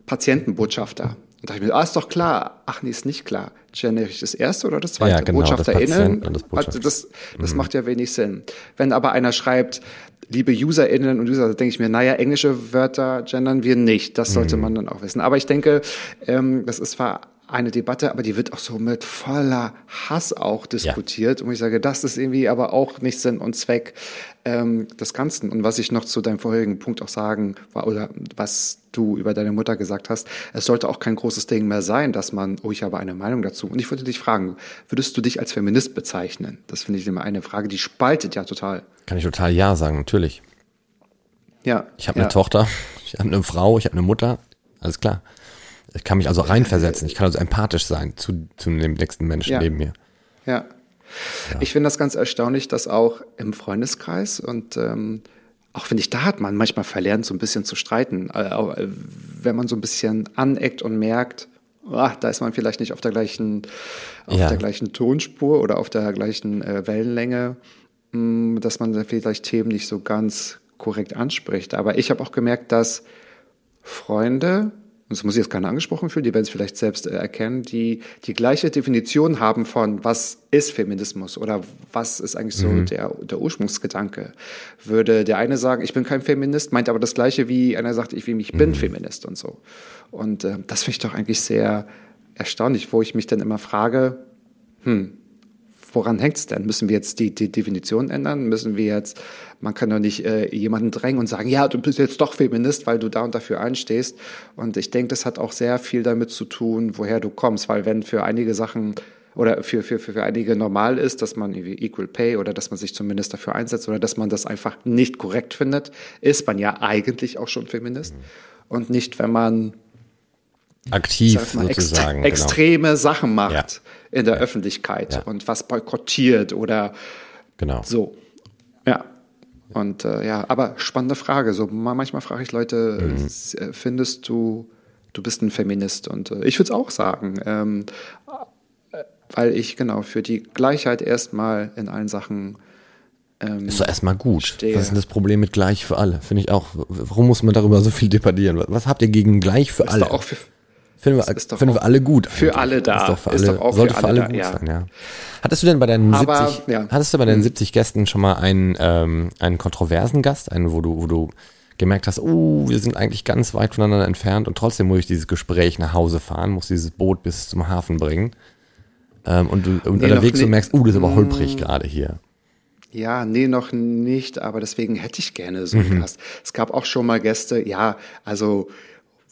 Patientenbotschafter? Und da dachte ich mir, ah, ist doch klar. Ach nee, ist nicht klar. Gender ich das erste oder das zweite?
Ja, genau, das
BotschafterInnen?
Und das
Also
Botschafter.
das, das macht ja wenig Sinn. Wenn aber einer schreibt, liebe UserInnen und User, da denke ich mir, naja, englische Wörter gendern wir nicht. Das sollte man dann auch wissen. Aber ich denke, ähm, das ist zwar eine Debatte, aber die wird auch so mit voller Hass auch diskutiert. Und ich sage, das ist irgendwie aber auch nicht Sinn und Zweck ähm, des Ganzen. Und was ich noch zu deinem vorherigen Punkt auch sagen war, oder was du über deine Mutter gesagt hast, es sollte auch kein großes Ding mehr sein, dass man, oh, ich habe eine Meinung dazu. Und ich würde dich fragen, würdest du dich als Feminist bezeichnen? Das finde ich immer eine Frage, die spaltet ja total.
Kann ich total ja sagen, natürlich.
Ja.
Ich habe
ja.
eine Tochter, ich habe eine Frau, ich habe eine Mutter, alles klar. Ich kann mich also reinversetzen, ich kann also empathisch sein zu, zu dem nächsten Menschen
Ja.
neben mir.
Ja. Ich finde das ganz erstaunlich, dass auch im Freundeskreis und ähm, auch finde ich, da hat man manchmal verlernt, so ein bisschen zu streiten. Äh, äh, wenn man so ein bisschen aneckt und merkt, ah, da ist man vielleicht nicht auf der gleichen, auf
Ja.
der gleichen Tonspur oder auf der gleichen äh, Wellenlänge, mh, dass man vielleicht Themen nicht so ganz korrekt anspricht. Aber ich habe auch gemerkt, dass Freunde, das muss ich jetzt keiner angesprochen fühlen, die werden es vielleicht selbst äh, erkennen, die die gleiche Definition haben von, was ist Feminismus oder was ist eigentlich so der, der Ursprungsgedanke. Würde der eine sagen, ich bin kein Feminist, meint aber das gleiche wie einer sagt, ich, ich bin Feminist und so. Und äh, das finde ich doch eigentlich sehr erstaunlich, wo ich mich dann immer frage, hm, woran hängt es denn? Müssen wir jetzt die, die Definition ändern? Müssen wir jetzt, man kann doch nicht äh, jemanden drängen und sagen, ja, du bist jetzt doch Feminist, weil du da und dafür einstehst. Und ich denke, das hat auch sehr viel damit zu tun, woher du kommst, weil wenn für einige Sachen oder für, für, für einige normal ist, dass man Equal Pay oder dass man sich zumindest dafür einsetzt oder dass man das einfach nicht korrekt findet, ist man ja eigentlich auch schon Feminist. Und nicht, wenn man
aktiv
mal,
sozusagen.
ext extreme Sachen macht
Ja.
in der Öffentlichkeit
Ja.
und was boykottiert oder
Genau. genau.
so. Ja. Und äh, ja, aber spannende Frage. So ma- manchmal frage ich Leute,
Mhm.
äh, findest du, du bist ein Feminist? Und äh, ich würde es auch sagen, ähm, äh, weil ich genau für die Gleichheit erstmal in allen Sachen ähm,
Ist doch erstmal gut.
Verstehe.
Was ist denn das Problem mit gleich für alle? Finde ich auch. Warum muss man darüber so viel debattieren? Was- habt ihr gegen gleich für
ist
alle?
auch für,
Finden wir, finden wir alle gut.
für alle da.
Ist doch für
Ist
alle,
doch auch
sollte für
alle
alle
da,
gut
ja.
sein, ja. Hattest du denn bei deinen
Aber,
70,
ja.
hattest du bei deinen 70 Gästen schon mal einen, ähm, einen kontroversen Gast, einen, wo du, wo du gemerkt hast, oh, wir sind eigentlich ganz weit voneinander entfernt und trotzdem muss ich dieses Gespräch nach Hause fahren, muss dieses Boot bis zum Hafen bringen. Ähm, und du und
Nee,
unterwegs
nie-
merkst, oh, das ist aber holprig gerade hier.
Ja, nee, noch nicht, aber deswegen hätte ich gerne so
Mhm.
einen Gast. Es gab auch schon mal Gäste, ja, also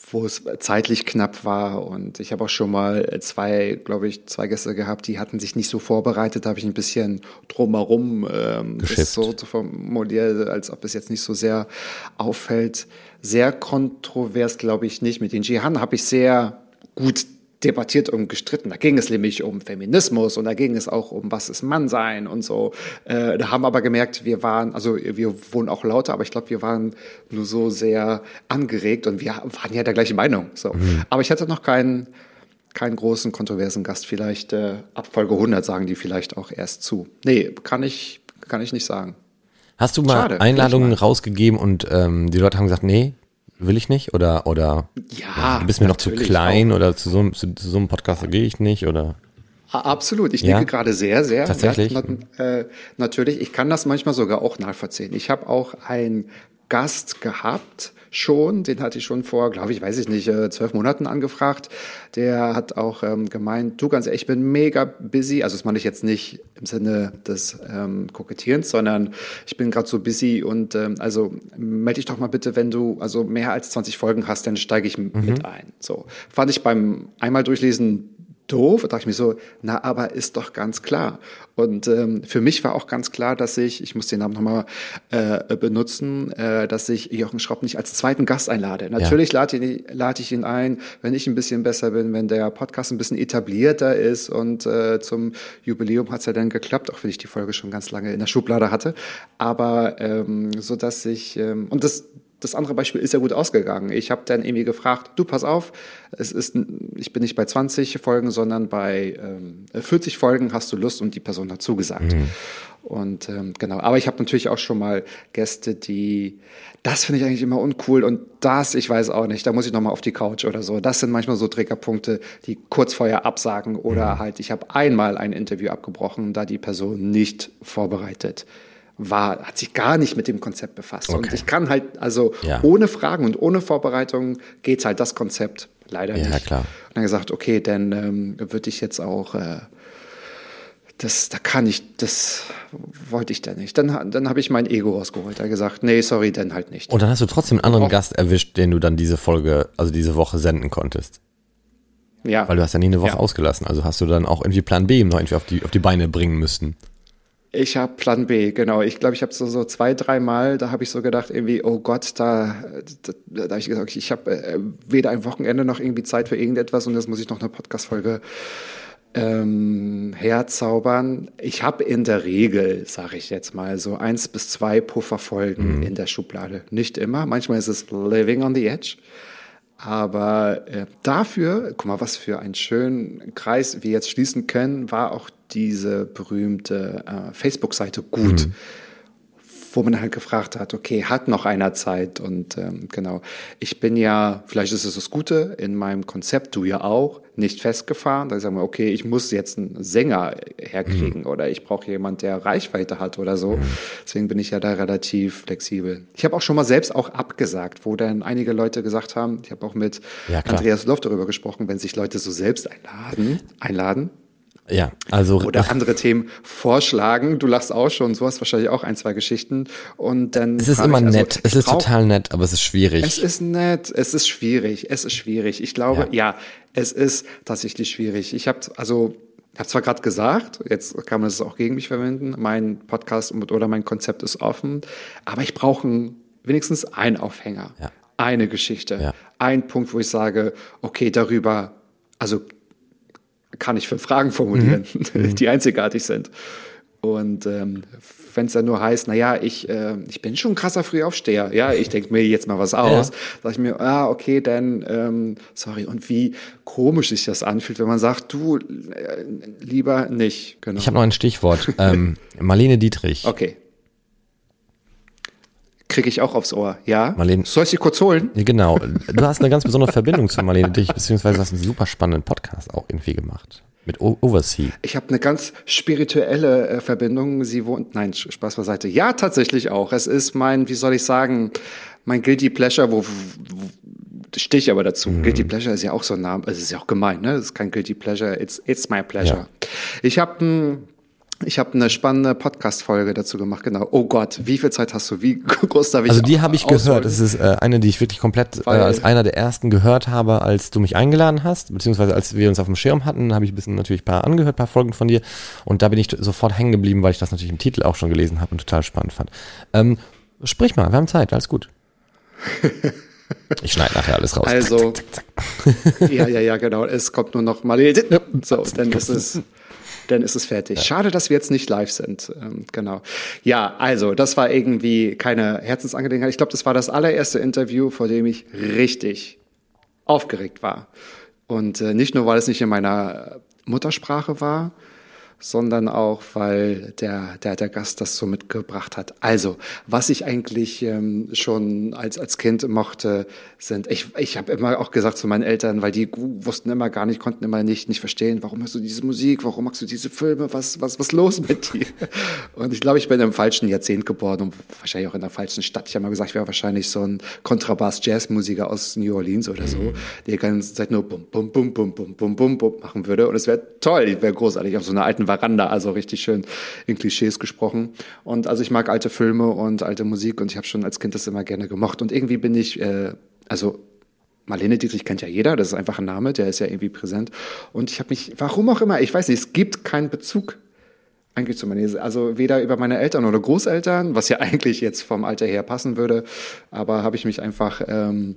wo es zeitlich knapp war und ich habe auch schon mal zwei, glaube ich, zwei Gäste gehabt, die hatten sich nicht so vorbereitet, da habe ich ein bisschen drumherum ähm, so zu formulieren, als ob es jetzt nicht so sehr auffällt. Sehr kontrovers, glaube ich, nicht. Mit den Jihan habe ich sehr gut debattiert und gestritten. Da ging es nämlich um Feminismus und da ging es auch um, was ist Mann sein und so. Äh, da haben aber gemerkt, wir waren, also wir wurden auch lauter, aber ich glaube, wir waren nur so sehr angeregt und wir waren ja der gleichen Meinung. So. Aber ich hatte noch keinen keinen großen kontroversen Gast. Vielleicht äh, ab Folge 100 sagen die vielleicht auch erst zu. Nee, kann ich, kann ich nicht sagen.
Hast du mal
Schade,
Einladungen rausgegeben und ähm, die Leute haben gesagt, nee, will ich nicht? Oder, oder
Ja,
du bist mir noch zu klein oder zu so, einem- zu, zu so einem Podcast gehe ich nicht? Oder
Absolut, ich
Ja?
nicke gerade sehr, sehr.
Tatsächlich?
Ja, äh, natürlich, ich kann das manchmal sogar auch nachvollziehen. Ich habe auch einen Gast gehabt, schon, den hatte ich schon vor, glaube ich, weiß ich nicht, äh, zwölf Monaten angefragt. Der hat auch ähm, gemeint, du ganz ehrlich, ich bin mega busy. Also das meine ich jetzt nicht im Sinne des ähm, Kokettierens, sondern ich bin gerade so busy und ähm, also melde dich doch mal bitte, wenn du also mehr als 20 Folgen hast, dann steige ich m- mit ein. So fand ich beim einmal durchlesen doof. Da dachte ich mir so, na, aber ist doch ganz klar. Und ähm, für mich war auch ganz klar, dass ich, ich muss den Namen nochmal äh, benutzen, äh, dass ich Jochen Schropp nicht als zweiten Gast einlade. Natürlich lade ich, lade ich ihn ein, wenn ich ein bisschen besser bin, wenn der Podcast ein bisschen etablierter ist. Und äh, zum Jubiläum hat es ja dann geklappt, auch wenn ich die Folge schon ganz lange in der Schublade hatte. Aber ähm, so dass ich, ähm, und das das andere Beispiel ist ja gut ausgegangen. Ich habe dann irgendwie gefragt, du pass auf, es ist, ich bin nicht bei 20 Folgen, sondern bei ähm, 40 Folgen hast du Lust und die Person hat zugesagt. Und ähm, genau, aber ich habe natürlich auch schon mal Gäste, die, das finde ich eigentlich immer uncool und das, ich weiß auch nicht, da muss ich nochmal auf die Couch oder so. Das sind manchmal so Triggerpunkte, die kurz vorher absagen oder halt, ich habe einmal ein Interview abgebrochen, da die Person nicht vorbereitet war, hat sich gar nicht mit dem Konzept befasst. Und
Okay.
ich kann halt, also
Ja.
ohne Fragen und ohne Vorbereitung geht halt das Konzept leider
Ja,
nicht.
klar.
Und dann gesagt, okay, dann ähm, würde ich jetzt auch, äh, das, da kann ich, das wollte ich da nicht. Dann, dann habe ich mein Ego rausgeholt. Da gesagt, nee, sorry, dann halt nicht.
Und dann hast du trotzdem einen anderen
Auch-
Gast erwischt, den du dann diese Folge, also diese Woche senden konntest.
ja.
Weil du hast ja nie eine Woche
Ja.
ausgelassen. Also hast du dann auch irgendwie Plan B noch irgendwie auf die, auf die Beine bringen müssen.
Ich habe Plan B, genau. Ich glaube, ich habe so, so zwei, dreimal, da habe ich so gedacht, irgendwie, oh Gott, da, da, da habe ich gesagt, ich habe äh, weder ein Wochenende noch irgendwie Zeit für irgendetwas und jetzt muss ich noch eine Podcast-Folge ähm, herzaubern. Ich habe in der Regel, sage ich jetzt mal, so eins bis zwei Pufferfolgen in der Schublade. Nicht immer, manchmal ist es Living on the Edge. Aber äh, dafür, guck mal, was für einen schönen Kreis wir jetzt schließen können, war auch diese berühmte äh, Facebook-Seite gut, wo man halt gefragt hat, okay, hat noch einer Zeit? Und ähm, genau, ich bin ja, vielleicht ist es das Gute, in meinem Konzept, du ja auch, nicht festgefahren. Da sagen wir, okay, ich muss jetzt einen Sänger herkriegen oder ich brauche jemand, der Reichweite hat oder so. Deswegen bin ich ja da relativ flexibel. Ich habe auch schon mal selbst auch abgesagt, wo dann einige Leute gesagt haben, ich habe auch mit
Ja.
Andreas Loff darüber gesprochen, wenn sich Leute so selbst einladen, einladen
Ja, also
oder andere Themen vorschlagen. Du lachst auch schon, so hast wahrscheinlich auch ein, zwei Geschichten. Und dann
es ist immer
ich, also,
nett. es ist total nett, aber es ist schwierig.
Es ist nett, es ist schwierig, es ist schwierig. Ich glaube, ja, es ist tatsächlich schwierig. Ich habe also ich habe zwar gerade gesagt, jetzt kann man es auch gegen mich verwenden, mein Podcast oder mein Konzept ist offen, aber ich brauche wenigstens einen Aufhänger,
Ja.
eine Geschichte,
Ja.
ein Punkt, wo ich sage, okay, darüber, also kann ich fünf Fragen formulieren,
Mhm.
die einzigartig sind. Und ähm, wenn es dann nur heißt, naja, ich, äh, ich bin schon ein krasser Frühaufsteher, ja, ich denke mir jetzt mal was aus, sag ich mir, ah, okay, dann, ähm, sorry, und wie komisch sich das anfühlt, wenn man sagt, du, äh, lieber nicht, genau.
Ich habe noch ein Stichwort. ähm, Marlene Dietrich.
okay. Kriege ich auch aufs Ohr, ja?
Marlene-
Soll ich sie kurz holen?
Ja, Genau. Du hast eine ganz besondere Verbindung zu Marlene Dietrich, beziehungsweise hast einen super spannenden Podcast auch irgendwie gemacht. Mit o Oversea.
Ich habe eine ganz spirituelle äh, Verbindung. Sie wohnt, nein, Spaß beiseite. Ja, tatsächlich auch. Es ist mein, wie soll ich sagen, mein Guilty Pleasure, wo, wo stehe ich aber dazu. Guilty Pleasure ist ja auch so ein Name, es ist ja auch gemein, ne? Es ist kein Guilty Pleasure, it's, it's my pleasure. Ich habe ein ich habe eine spannende Podcast-Folge dazu gemacht, genau. Oh Gott, wie viel Zeit hast du? Wie groß darf ich
Also die habe ich
ausholen?
gehört. Das ist äh, eine, die ich wirklich komplett äh, als einer der ersten gehört habe, als du mich eingeladen hast, beziehungsweise als wir uns auf dem Schirm hatten, habe ich ein bisschen natürlich ein paar angehört, ein paar Folgen von dir. Und da bin ich sofort hängen geblieben, weil ich das natürlich im Titel auch schon gelesen habe und total spannend fand. Ähm, sprich mal, wir haben Zeit, alles gut. Ich schneide nachher alles raus.
Also,
Zack, zack, zack.
ja, ja, ja, genau. Es kommt nur noch mal. So, dann ist es, dann ist es fertig. Schade, dass wir jetzt nicht live sind. Ähm, genau. Ja, also, das war irgendwie keine Herzensangelegenheit. Ich glaube, das war das allererste Interview, vor dem ich richtig aufgeregt war. Und äh, nicht nur, weil es nicht in meiner Muttersprache war, sondern auch, weil der, der, der Gast das so mitgebracht hat. Also, was ich eigentlich ähm, schon als, als Kind mochte, sind, ich, ich habe immer auch gesagt zu meinen Eltern, weil die wussten immer gar nicht, konnten immer nicht, nicht verstehen, warum hörst du diese Musik, warum magst du diese Filme, was, was, was los mit dir? Und ich glaube, ich bin im falschen Jahrzehnt geboren und wahrscheinlich auch in der falschen Stadt. Ich habe mal gesagt, ich wäre wahrscheinlich so ein Kontrabass-Jazz-Musiker aus New Orleans oder so, der die ganze Zeit nur bum, bum, bum, bum, bum, bum, bum, bum machen würde. Und es wäre toll, ich wäre großartig auf so einer alten Veranda, also richtig schön in Klischees gesprochen. Und also ich mag alte Filme und alte Musik und ich habe schon als Kind das immer gerne gemocht. Und irgendwie bin ich, äh, also Marlene Dietrich kennt ja jeder, das ist einfach ein Name, der ist ja irgendwie präsent. Und ich habe mich, warum auch immer, ich weiß nicht, es gibt keinen Bezug eigentlich zu Marlene. Also weder über meine Eltern oder Großeltern, was ja eigentlich jetzt vom Alter her passen würde, aber habe ich mich einfach ähm,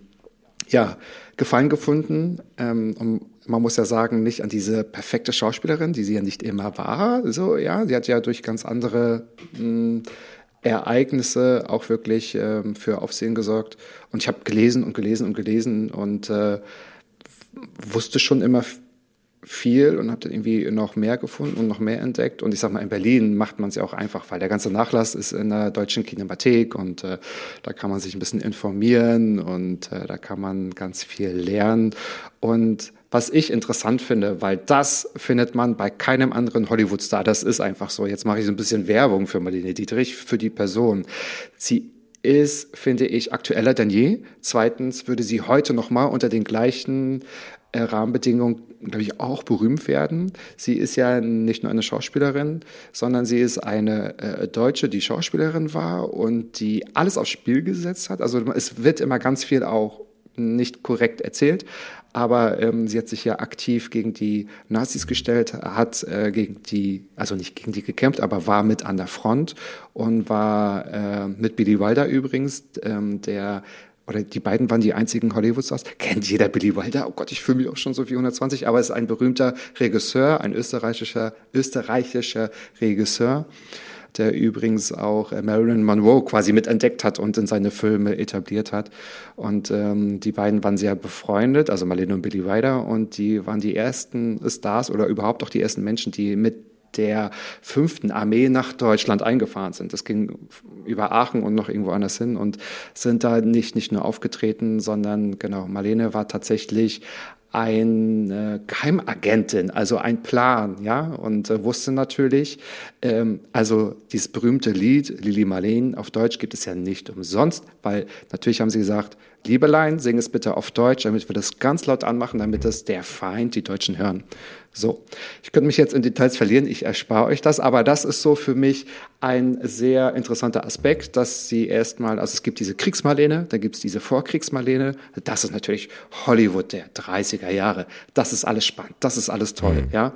ja, Gefallen gefunden. Ähm, und man muss ja sagen, nicht an diese perfekte Schauspielerin, die sie ja nicht immer war. So, ja, sie hat ja durch ganz andere mh, Ereignisse auch wirklich ähm, für Aufsehen gesorgt. Und ich habe gelesen und gelesen und gelesen und äh, wusste schon immer viel und habe dann irgendwie noch mehr gefunden und noch mehr entdeckt. Und ich sag mal, in Berlin macht man es ja auch einfach, weil der ganze Nachlass ist in der Deutschen Kinemathek und äh, da kann man sich ein bisschen informieren und äh, da kann man ganz viel lernen. Und was ich interessant finde, weil das findet man bei keinem anderen Hollywood-Star. Das ist einfach so. Jetzt mache ich so ein bisschen Werbung für Marlene Dietrich, für die Person. Sie ist, finde ich, aktueller denn je. Zweitens würde sie heute noch mal unter den gleichen Rahmenbedingungen, glaube ich, auch berühmt werden. Sie ist ja nicht nur eine Schauspielerin, sondern sie ist eine äh, Deutsche, die Schauspielerin war und die alles aufs Spiel gesetzt hat. Also es wird immer ganz viel auch nicht korrekt erzählt, aber ähm, sie hat sich ja aktiv gegen die Nazis gestellt, hat äh, gegen die, also nicht gegen die gekämpft, aber war mit an der Front und war äh, mit Billy Wilder übrigens, ähm, der oder die beiden waren die einzigen Hollywood-Stars. Kennt jeder Billy Wilder? Oh Gott, ich fühle mich auch schon so wie 120, aber es ist ein berühmter Regisseur, ein österreichischer, österreichischer Regisseur der übrigens auch äh, Marilyn Monroe quasi mitentdeckt hat und in seine Filme etabliert hat. Und ähm, die beiden waren sehr befreundet, also Marlene und Billy Wilder, und die waren die ersten Stars oder überhaupt auch die ersten Menschen, die mit der fünften Armee nach Deutschland eingefahren sind. Das ging über Aachen und noch irgendwo anders hin und sind da nicht, nicht nur aufgetreten, sondern genau, Marlene war tatsächlich eine Geheimagentin, also ein Plan, ja, und äh, wusste natürlich, ähm, also dieses berühmte Lied Lili Marleen auf Deutsch gibt es ja nicht umsonst, weil natürlich haben sie gesagt, Liebelein, sing es bitte auf Deutsch, damit wir das ganz laut anmachen, damit es der Feind, die Deutschen hören. So, ich könnte mich jetzt in Details verlieren, ich erspare euch das, aber das ist so für mich ein sehr interessanter Aspekt, dass sie erstmal, also es gibt diese Kriegsmarlene, dann gibt es diese Vorkriegsmarlene, das ist natürlich Hollywood der 30er Jahre, das ist alles spannend, das ist alles toll, mhm. ja.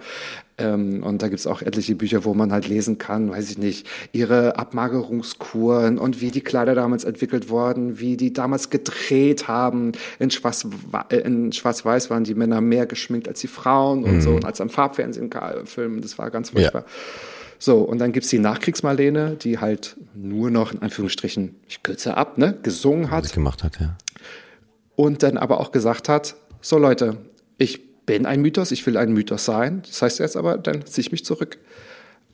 Ähm, und da gibt es auch etliche Bücher, wo man halt lesen kann, weiß ich nicht, ihre Abmagerungskuren und wie die Kleider damals entwickelt wurden, wie die damals gedreht haben. In Schwarz-Weiß Schwarz waren die Männer mehr geschminkt als die Frauen und mhm. so, und als am Farbfernsehen filmen. Das war ganz furchtbar. Ja. So, und dann gibt's die Nachkriegsmarlene, die halt nur noch in Anführungsstrichen, ich kürze ab, ne, gesungen hat.
gemacht hat, ja.
Und dann aber auch gesagt hat, so Leute, ich bin ein Mythos, ich will ein Mythos sein. Das heißt jetzt aber, dann ziehe ich mich zurück.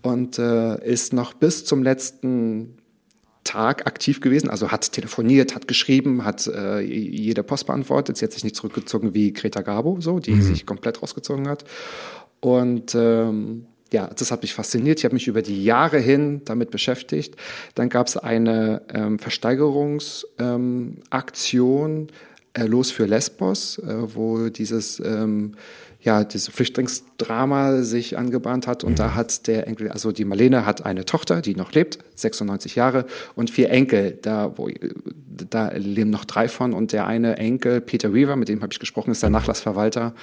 Und äh, ist noch bis zum letzten Tag aktiv gewesen, also hat telefoniert, hat geschrieben, hat äh, jede Post beantwortet. Sie hat sich nicht zurückgezogen wie Greta Garbo, so, die mhm. sich komplett rausgezogen hat. Und ähm, ja, das hat mich fasziniert. Ich habe mich über die Jahre hin damit beschäftigt. Dann gab es eine ähm, Versteigerungsaktion, ähm, äh, Los für Lesbos, äh, wo dieses ähm, ja, dieses Flüchtlingsdrama sich angebahnt hat. Und mhm. da hat der Enkel, also die Marlene hat eine Tochter, die noch lebt, 96 Jahre, und vier Enkel. Da, wo, da leben noch drei von. Und der eine Enkel, Peter Weaver, mit dem habe ich gesprochen, ist der mhm. Nachlassverwalter.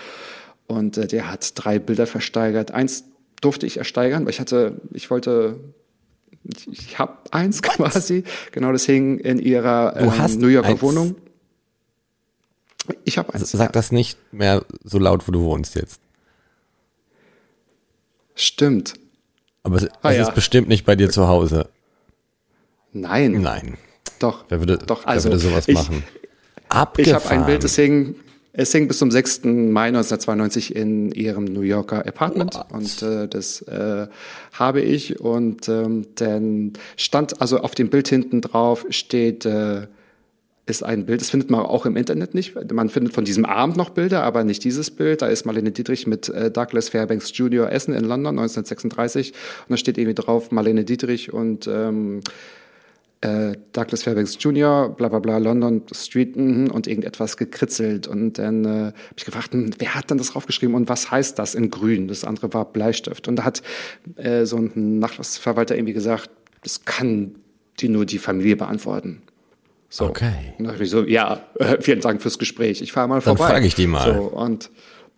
Und äh, der hat drei Bilder versteigert. Eins durfte ich ersteigern, weil ich hatte, ich wollte ich, ich habe eins quasi. Genau, das hing in ihrer ähm, New Yorker eins. Wohnung.
Ich habe eins. Sag ja. das nicht mehr so laut, wo du wohnst jetzt.
Stimmt.
Aber es, ah, es ja. ist bestimmt nicht bei dir zu Hause.
Nein.
Nein.
Doch.
Wer würde,
doch,
also, wer würde sowas ich, machen?
Abgefahren. Ich habe ein Bild, das hing, es hing bis zum 6. Mai 1992 in ihrem New Yorker Apartment What? und äh, das äh, habe ich und ähm, dann stand also auf dem Bild hinten drauf steht äh, ist ein Bild, das findet man auch im Internet nicht. Man findet von diesem Abend noch Bilder, aber nicht dieses Bild. Da ist Marlene Dietrich mit äh, Douglas Fairbanks Jr. Essen in London 1936 und da steht irgendwie drauf Marlene Dietrich und ähm, äh, Douglas Fairbanks Jr., bla bla bla, London Street mm, und irgendetwas gekritzelt. Und dann äh, habe ich gefragt, hm, wer hat denn das draufgeschrieben und was heißt das in grün? Das andere war Bleistift. Und da hat äh, so ein Nachlassverwalter irgendwie gesagt, das kann die nur die Familie beantworten.
So. Okay.
Und dann ich so, ja, äh, vielen Dank fürs Gespräch. Ich fahre mal vorbei.
Dann frage ich die mal.
So, und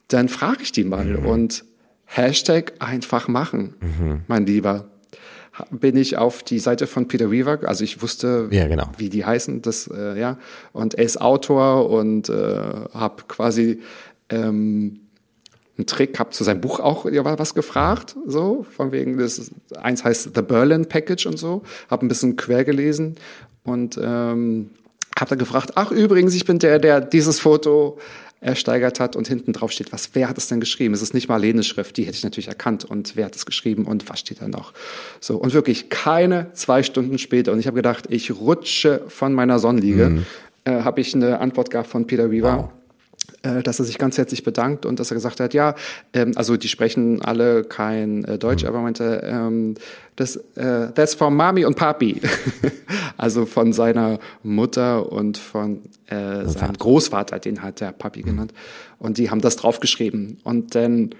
dann frage ich die mal. Mhm. Und Hashtag einfach machen, mhm. mein Lieber. Bin ich auf die Seite von Peter Weaver, also ich wusste,
ja, genau.
wie die heißen, das, äh, ja. Und er ist Autor und äh, habe quasi ähm, einen Trick, habe zu seinem Buch auch ja, was gefragt, so, von wegen, das eins heißt The Berlin Package und so, habe ein bisschen quer gelesen und ähm, habe dann gefragt, ach übrigens, ich bin der, der dieses Foto ersteigert hat und hinten drauf steht, was, wer hat es denn geschrieben? Es ist nicht Marlenes Schrift, die hätte ich natürlich erkannt und wer hat es geschrieben und was steht da noch? So, und wirklich keine zwei Stunden später und ich habe gedacht, ich rutsche von meiner Sonnenliege, mhm. äh, habe ich eine Antwort gehabt von Peter Weaver. Wow dass er sich ganz herzlich bedankt und dass er gesagt hat, ja, ähm, also die sprechen alle kein äh, Deutsch, mhm. aber meinte, ähm, das, äh, that's for Mami und Papi. also von seiner Mutter und von äh, seinem Großvater, den hat der Papi mhm. genannt. Und die haben das draufgeschrieben. Und dann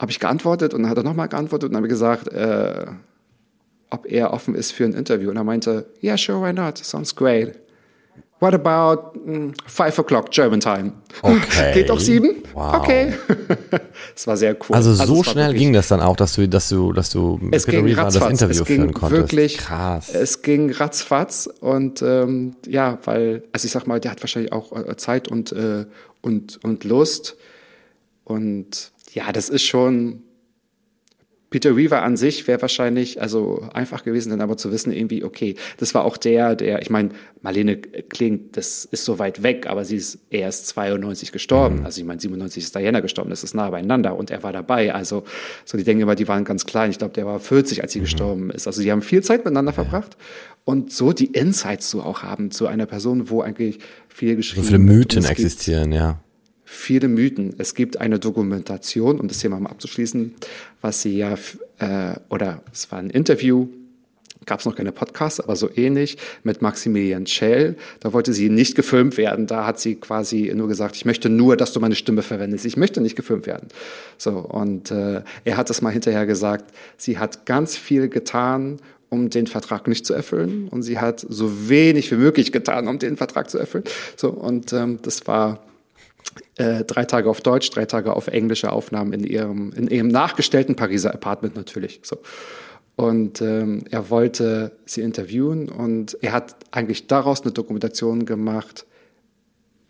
habe ich geantwortet und dann hat er nochmal geantwortet und dann habe gesagt, äh, ob er offen ist für ein Interview. Und er meinte, yeah, sure, why not? Sounds great. What about mm, five o'clock German time?
Okay.
Geht doch sieben? Wow. Okay. Es war sehr cool.
Also, also so schnell ging das dann auch, dass du, dass du, dass du
mit es ging Reaver das Interview es ging führen konntest. Wirklich, Krass. Es ging ratzfatz und ähm, ja, weil, also ich sag mal, der hat wahrscheinlich auch äh, Zeit und, äh, und, und Lust. Und ja, das ist schon, Peter Weaver an sich wäre wahrscheinlich also einfach gewesen, dann aber zu wissen irgendwie, okay, das war auch der, der, ich meine, Marlene klingt, das ist so weit weg, aber sie ist erst 92 gestorben. Mhm. Also ich meine, 97 ist Diana gestorben, das ist nah beieinander und er war dabei. Also so die denken immer, die waren ganz klein. Ich glaube, der war 40, als sie mhm. gestorben ist. Also die haben viel Zeit miteinander verbracht und so die Insights so auch haben zu einer Person, wo eigentlich viel geschrieben
So viele Mythen existieren, ja
viele Mythen. Es gibt eine Dokumentation, um das Thema mal abzuschließen, was sie ja, äh, oder es war ein Interview gab es noch keine Podcasts, aber so ähnlich mit Maximilian Schell. Da wollte sie nicht gefilmt werden. Da hat sie quasi nur gesagt, ich möchte nur, dass du meine Stimme verwendest. Ich möchte nicht gefilmt werden. So und äh, er hat das mal hinterher gesagt. Sie hat ganz viel getan, um den Vertrag nicht zu erfüllen, und sie hat so wenig wie möglich getan, um den Vertrag zu erfüllen. So und ähm, das war äh, drei Tage auf Deutsch, drei Tage auf englische Aufnahmen in ihrem in ihrem nachgestellten Pariser Apartment natürlich. So. Und ähm, er wollte sie interviewen und er hat eigentlich daraus eine Dokumentation gemacht,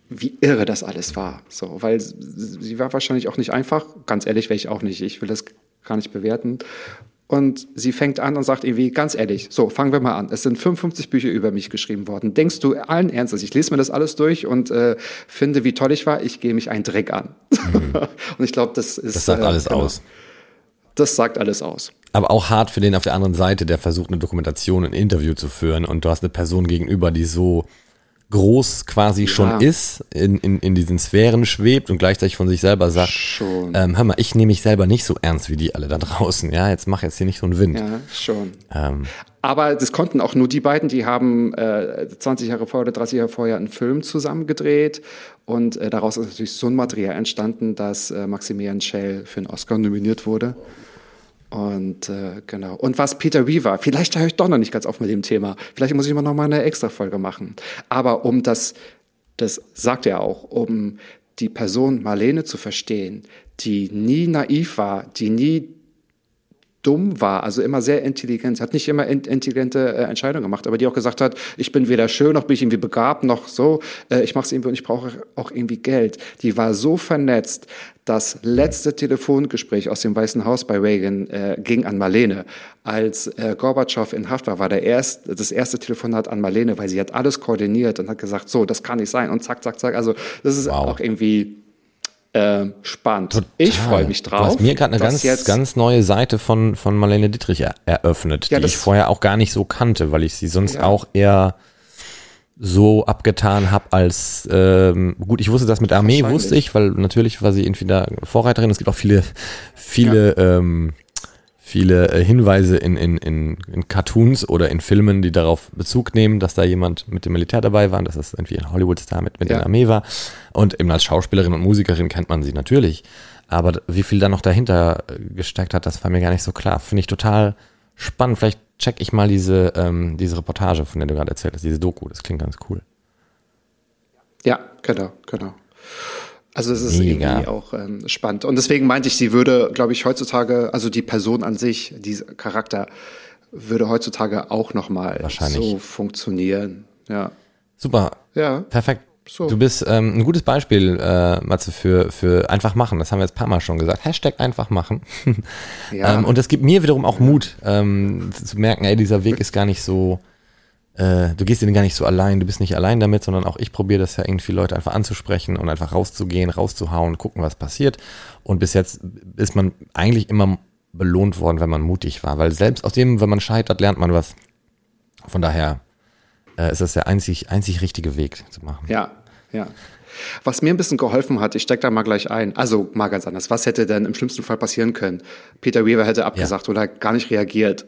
wie irre das alles war. So, weil sie war wahrscheinlich auch nicht einfach. Ganz ehrlich wäre ich auch nicht. Ich will das gar nicht bewerten. Und sie fängt an und sagt irgendwie, ganz ehrlich, so, fangen wir mal an. Es sind 55 Bücher über mich geschrieben worden. Denkst du allen Ernstes, ich lese mir das alles durch und äh, finde, wie toll ich war, ich gehe mich einen Dreck an. Mhm. und ich glaube, das ist.
Das sagt äh, alles genau, aus.
Das sagt alles aus
aber auch hart für den auf der anderen Seite, der versucht, eine Dokumentation, ein Interview zu führen und du hast eine Person gegenüber, die so groß quasi ja. schon ist, in, in, in diesen Sphären schwebt und gleichzeitig von sich selber sagt, ähm, hör mal, ich nehme mich selber nicht so ernst wie die alle da draußen, ja, jetzt mach jetzt hier nicht so einen Wind.
Ja, schon. Ähm. Aber das konnten auch nur die beiden, die haben äh, 20 Jahre vorher oder 30 Jahre vorher einen Film zusammen gedreht und äh, daraus ist natürlich so ein Material entstanden, dass äh, Maximilian Schell für einen Oscar nominiert wurde. Und äh, genau. Und was Peter Weaver, vielleicht höre ich doch noch nicht ganz auf mit dem Thema. Vielleicht muss ich immer noch mal eine extra Folge machen. Aber um das, das sagt er auch, um die Person Marlene zu verstehen, die nie naiv war, die nie dumm war, also immer sehr intelligent, hat nicht immer intelligente äh, Entscheidungen gemacht, aber die auch gesagt hat, ich bin weder schön, noch bin ich irgendwie begabt, noch so, äh, ich mache es irgendwie und ich brauche auch irgendwie Geld. Die war so vernetzt. Das letzte Telefongespräch aus dem Weißen Haus bei Reagan äh, ging an Marlene. Als äh, Gorbatschow in Haft war, war der erste, das erste Telefonat an Marlene, weil sie hat alles koordiniert und hat gesagt, so, das kann nicht sein und zack, zack, zack. Also das ist wow. auch irgendwie äh, spannend. Total. Ich freue mich drauf. Du
hast mir gerade eine ganz, jetzt ganz neue Seite von, von Marlene Dietrich er eröffnet, ja, die ich vorher auch gar nicht so kannte, weil ich sie sonst ja. auch eher so abgetan habe als ähm, gut, ich wusste das mit Armee, wusste ich, weil natürlich war sie entweder Vorreiterin. Es gibt auch viele, viele ja. ähm, viele äh, Hinweise in, in, in, in Cartoons oder in Filmen, die darauf Bezug nehmen, dass da jemand mit dem Militär dabei war und dass das irgendwie ein Hollywood-Star mit, mit ja. der Armee war. Und eben als Schauspielerin und Musikerin kennt man sie natürlich. Aber wie viel da noch dahinter äh, gesteckt hat, das war mir gar nicht so klar. Finde ich total spannend. Vielleicht check ich mal diese, ähm, diese Reportage, von der du gerade erzählt hast, diese Doku. Das klingt ganz cool.
Ja, genau, genau. Also es ist Mega. irgendwie auch ähm, spannend. Und deswegen meinte ich, sie würde, glaube ich, heutzutage, also die Person an sich, dieser Charakter, würde heutzutage auch nochmal so funktionieren. Ja.
Super. Ja. Perfekt. So. Du bist ähm, ein gutes Beispiel, äh, Matze, für, für einfach machen. Das haben wir jetzt ein paar Mal schon gesagt. Hashtag einfach machen. ja. ähm, und das gibt mir wiederum auch Mut, ähm, zu merken, ey, dieser Weg ist gar nicht so, äh, du gehst den gar nicht so allein, du bist nicht allein damit, sondern auch ich probiere das ja irgendwie Leute einfach anzusprechen und einfach rauszugehen, rauszuhauen, gucken, was passiert. Und bis jetzt ist man eigentlich immer belohnt worden, wenn man mutig war, weil selbst aus dem, wenn man scheitert, lernt man was. Von daher äh, ist das der einzig, einzig richtige Weg zu machen.
Ja, ja. Was mir ein bisschen geholfen hat, ich stecke da mal gleich ein, also mal ganz anders, was hätte denn im schlimmsten Fall passieren können? Peter Weaver hätte abgesagt ja. oder gar nicht reagiert.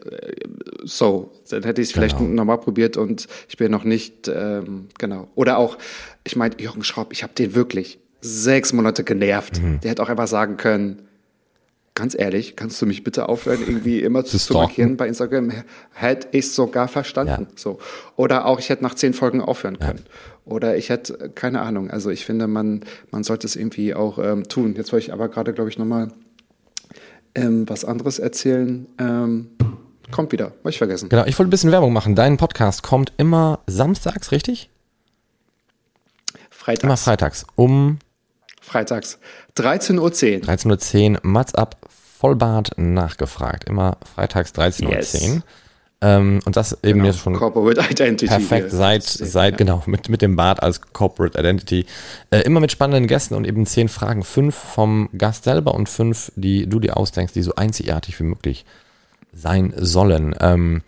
So, dann hätte ich es genau. vielleicht nochmal probiert und ich bin noch nicht, ähm, genau. Oder auch, ich meine, Jürgen Schraub, ich habe den wirklich sechs Monate genervt. Mhm. Der hätte auch einfach sagen können, ganz ehrlich, kannst du mich bitte aufhören, irgendwie immer zu, zu markieren bei Instagram? Hätte ich sogar verstanden. Ja. So. Oder auch, ich hätte nach zehn Folgen aufhören können. Ja. Oder ich hätte, keine Ahnung. Also ich finde, man, man sollte es irgendwie auch ähm, tun. Jetzt wollte ich aber gerade, glaube ich, nochmal ähm, was anderes erzählen. Ähm, kommt wieder, habe ich vergessen.
Genau, ich wollte ein bisschen Werbung machen. Dein Podcast kommt immer samstags, richtig?
Freitags.
Immer freitags. Um
Freitags. 13.10 Uhr.
13.10 Uhr, Mats ab, Vollbart nachgefragt. Immer freitags 13.10 yes. Uhr. Ähm, und das eben genau. jetzt schon
Corporate Identity
perfekt seit, seit ja. genau, mit, mit dem Bart als Corporate Identity. Äh, immer mit spannenden Gästen und eben zehn Fragen. Fünf vom Gast selber und fünf, die du dir ausdenkst, die so einzigartig wie möglich sein sollen. Ähm,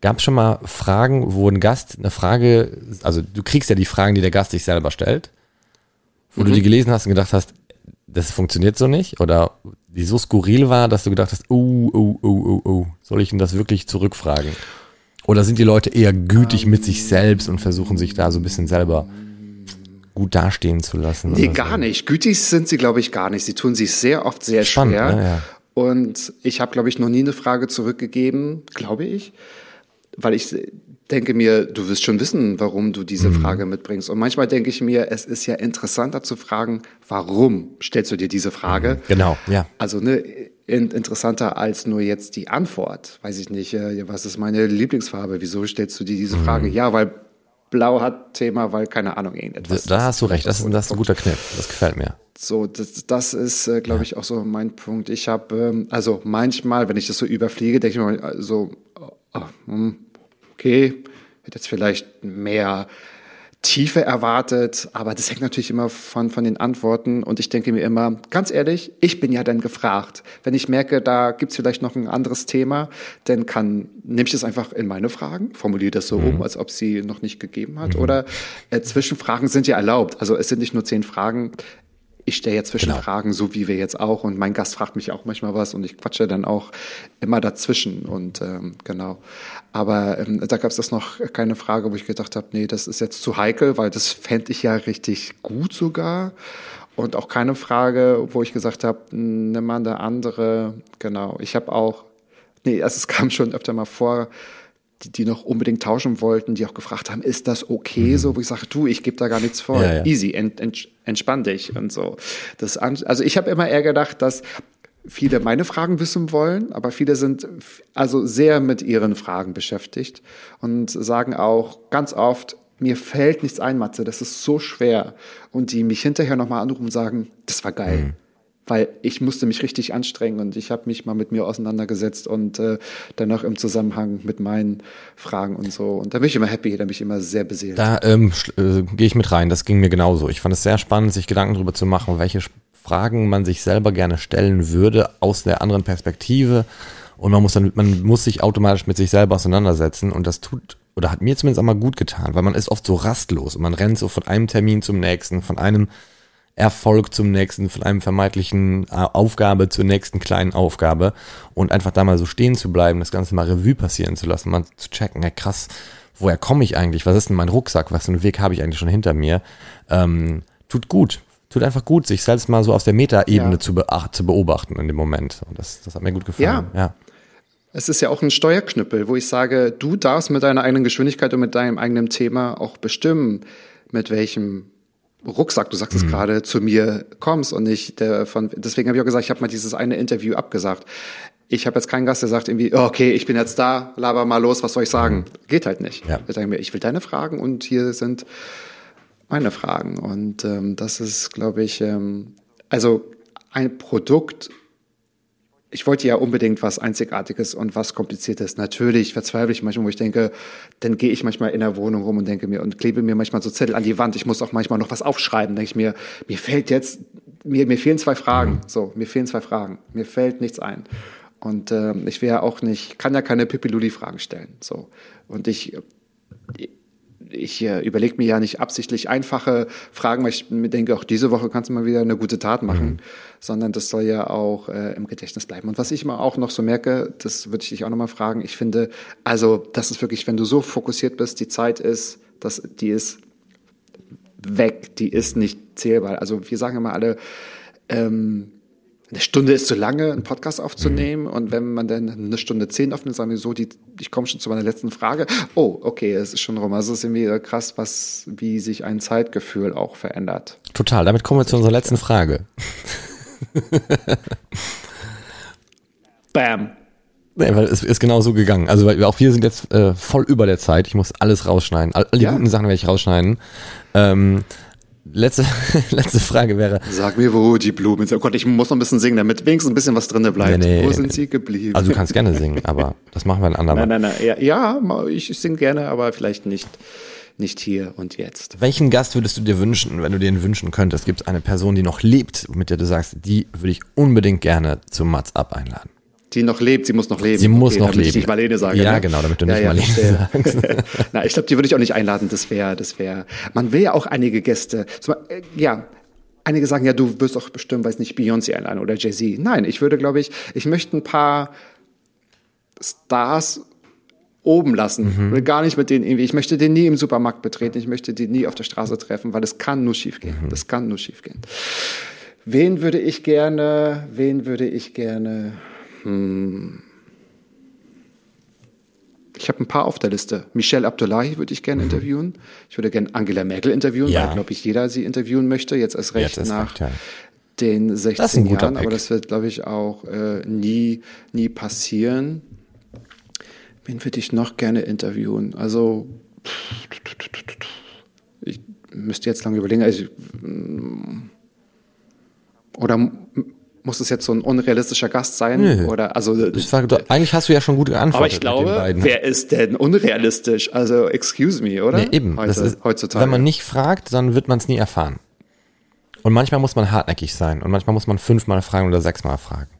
Gab es schon mal Fragen, wo ein Gast eine Frage, also du kriegst ja die Fragen, die der Gast sich selber stellt wo mhm. du die gelesen hast und gedacht hast, das funktioniert so nicht? Oder die so skurril war, dass du gedacht hast, oh, oh, oh, oh, oh, soll ich ihn das wirklich zurückfragen? Oder sind die Leute eher gütig mit sich selbst und versuchen sich da so ein bisschen selber gut dastehen zu lassen?
Nee, gar
so?
nicht. Gütig sind sie, glaube ich, gar nicht. Sie tun sich sehr oft sehr
Spannend,
schwer.
ne? Ja.
Und ich habe, glaube ich, noch nie eine Frage zurückgegeben, glaube ich, weil ich denke mir, du wirst schon wissen, warum du diese
Mhm.
Frage mitbringst. Und manchmal denke ich mir, es ist ja interessanter zu fragen, warum stellst du dir diese Frage?
Genau, ja.
Also ne, in, interessanter als nur jetzt die Antwort. Weiß ich nicht, äh, was ist meine Lieblingsfarbe? Wieso stellst du dir diese Frage? Ja, weil Blau hat Thema, weil keine Ahnung irgendetwas.
Da hast du recht, das ist, das ist ein guter Kniff. Das gefällt mir.
So, das, das ist, äh, glaube ich, auch so mein Punkt. Ich habe, ähm, also manchmal, wenn ich das so überfliege, denke ich mir so, oh, hm, okay, hätte jetzt vielleicht mehr Tiefe erwartet, aber das hängt natürlich immer von, von den Antworten und ich denke mir immer, ganz ehrlich, ich bin ja dann gefragt. Wenn ich merke, da gibt's vielleicht noch ein anderes Thema, dann kann, nehme ich das einfach in meine Fragen, formuliere das so um, als ob sie noch nicht gegeben hat. Oder äh, Zwischenfragen sind ja erlaubt. Also es sind nicht nur zehn Fragen, ich stelle ja Zwischenfragen, so wie wir jetzt auch. Und mein Gast fragt mich auch manchmal was und ich quatsche dann auch immer dazwischen. Und ähm, genau. Aber ähm, da gab es das noch keine Frage, wo ich gedacht habe, nee, das ist jetzt zu heikel, weil das fände ich ja richtig gut sogar. Und auch keine Frage, wo ich gesagt habe, nimm mal eine andere. Genau. Ich habe auch, nee, also es kam schon öfter mal vor, die, die noch unbedingt tauschen wollten, die auch gefragt haben, ist das okay so, wo ich sage, du, ich gebe da gar nichts vor,
Ja, ja.
easy, ent, ent, entspann dich und so. Das, also ich habe immer eher gedacht, dass viele meine Fragen wissen wollen, aber viele sind also sehr mit ihren Fragen beschäftigt und sagen auch ganz oft, mir fällt nichts ein, Matze, das ist so schwer. Und die mich hinterher nochmal anrufen und sagen, das war geil.
Mhm.
Weil ich musste mich richtig anstrengen und ich habe mich mal mit mir auseinandergesetzt und äh, dann auch im Zusammenhang mit meinen Fragen und so. Und da bin ich immer happy, da bin ich immer sehr beseelt.
Da ähm, äh, gehe ich mit rein. Das ging mir genauso. Ich fand es sehr spannend, sich Gedanken darüber zu machen, welche Fragen man sich selber gerne stellen würde aus der anderen Perspektive. Und man muss dann, man muss sich automatisch mit sich selber auseinandersetzen. Und das tut oder hat mir zumindest auch mal gut getan, weil man ist oft so rastlos und man rennt so von einem Termin zum nächsten, von einem Erfolg zum nächsten, von einem vermeintlichen äh, Aufgabe zur nächsten kleinen Aufgabe und einfach da mal so stehen zu bleiben, das Ganze mal Revue passieren zu lassen, mal zu checken, ja krass, woher komme ich eigentlich, was ist denn mein Rucksack, was für einen Weg habe ich eigentlich schon hinter mir, ähm, tut gut, tut einfach gut, sich selbst mal so aus der Metaebene
Ja.
zu, beach- zu beobachten in dem Moment und das, das hat mir gut gefallen.
Ja.
ja.
Es ist ja auch ein Steuerknüppel, wo ich sage, du darfst mit deiner eigenen Geschwindigkeit und mit deinem eigenen Thema auch bestimmen, mit welchem Rucksack, du sagst es gerade, zu mir kommst und nicht der von, deswegen habe ich auch gesagt, ich habe mal dieses eine Interview abgesagt. Ich habe jetzt keinen Gast, der sagt irgendwie, oh, okay, ich bin jetzt da, laber mal los, was soll ich sagen? Geht halt nicht.
Ja.
Ich sage mir, ich will deine Fragen und hier sind meine Fragen. Und ähm, das ist, glaube ich, ähm, also ein Produkt, ich wollte ja unbedingt was Einzigartiges und was Kompliziertes. Natürlich verzweifle ich manchmal, wo ich denke, dann gehe ich manchmal in der Wohnung rum und denke mir und klebe mir manchmal so Zettel an die Wand. Ich muss auch manchmal noch was aufschreiben. Denke ich mir, mir fällt jetzt, mir, mir fehlen zwei Fragen. So, mir fehlen zwei Fragen. Mir fällt nichts ein. Und ähm, ich wäre auch nicht, kann ja keine Pippi-Luli-Fragen stellen. So. Und ich, ich äh, überlege mir ja nicht absichtlich einfache Fragen, weil ich mir denke, auch diese Woche kannst du mal wieder eine gute Tat machen, sondern das soll ja auch äh, im Gedächtnis bleiben. Und was ich immer auch noch so merke, das würde ich dich auch nochmal fragen, ich finde, also das ist wirklich, wenn du so fokussiert bist, die Zeit ist, das, die ist weg, die ist nicht zählbar. Also wir sagen immer alle, ähm, eine Stunde ist zu lange, einen Podcast aufzunehmen. Und wenn man dann eine Stunde zehn aufnimmt, sagen wir so, die, ich komme schon zu meiner letzten Frage. Oh, okay, es ist schon rum. Also es ist irgendwie krass, was, wie sich ein Zeitgefühl auch verändert.
Total, damit kommen wir zu unserer letzten Frage.
Bam.
Nee, weil es ist genau so gegangen. Also weil auch wir sind jetzt äh, voll über der Zeit. Ich muss alles rausschneiden. All, all die
Ja.
guten Sachen werde ich rausschneiden. Ähm, letzte, letzte Frage wäre,
Sag mir, wo die Blumen sind. Oh Gott, ich muss noch ein bisschen singen, damit wenigstens ein bisschen was drinne bleibt.
Nee, nee.
wo sind sie geblieben?
also du kannst gerne singen, aber das machen wir ein andermal.
Nein, nein, nein. Ja, ja ich, singe gerne, aber vielleicht nicht, nicht hier und jetzt.
Welchen Gast würdest du dir wünschen, wenn du dir ihn wünschen könntest? Gibt es eine Person, die noch lebt, mit der du sagst, die würde ich unbedingt gerne zum Mats Up einladen?
Die noch lebt, sie muss noch leben.
Sie muss noch
damit
leben.
Ich nicht Marlene sage.
Ja,
ne?
genau, damit du nicht
ja,
Marlene
verstehe. Na, ich glaube, die würde ich auch nicht einladen. Das wäre, das wäre. Man will ja auch einige Gäste. Äh, Ja, einige sagen ja, du wirst auch bestimmt, weiß nicht, Beyoncé einladen oder Jay Z. Nein, ich würde, glaube ich, ich möchte ein paar Stars oben lassen. Will gar nicht mit denen irgendwie, ich möchte den nie im Supermarkt betreten, ich möchte den nie auf der Straße treffen, weil das kann nur schiefgehen. Das kann nur schiefgehen. Wen würde ich gerne, wen würde ich gerne, hm. Ich habe ein paar auf der Liste. Michelle Abdullahi würde ich gerne interviewen. Ich würde gerne Angela Merkel interviewen,
Ja.
weil, glaube ich, jeder sie interviewen möchte. Jetzt erst recht
Jetzt
nach
recht, ja.
den
Das ist ein
16
guter
Jahren. Aber
Pick.
das wird, glaube ich, auch äh, nie, nie passieren. Wen würde ich noch gerne interviewen? Also, ich müsste jetzt lange überlegen. Also, mm, oder muss es jetzt so ein unrealistischer Gast sein?
Nö.
Oder also
sage, doch, eigentlich hast du ja schon gut geantwortet.
aber ich glaube, wer ist denn unrealistisch? Also, excuse me, oder?
Nee, eben.
Heute,
ist,
heutzutage.
Wenn man nicht fragt, dann wird man es nie erfahren. Und manchmal muss man hartnäckig sein. Und manchmal muss man fünfmal fragen oder sechsmal fragen.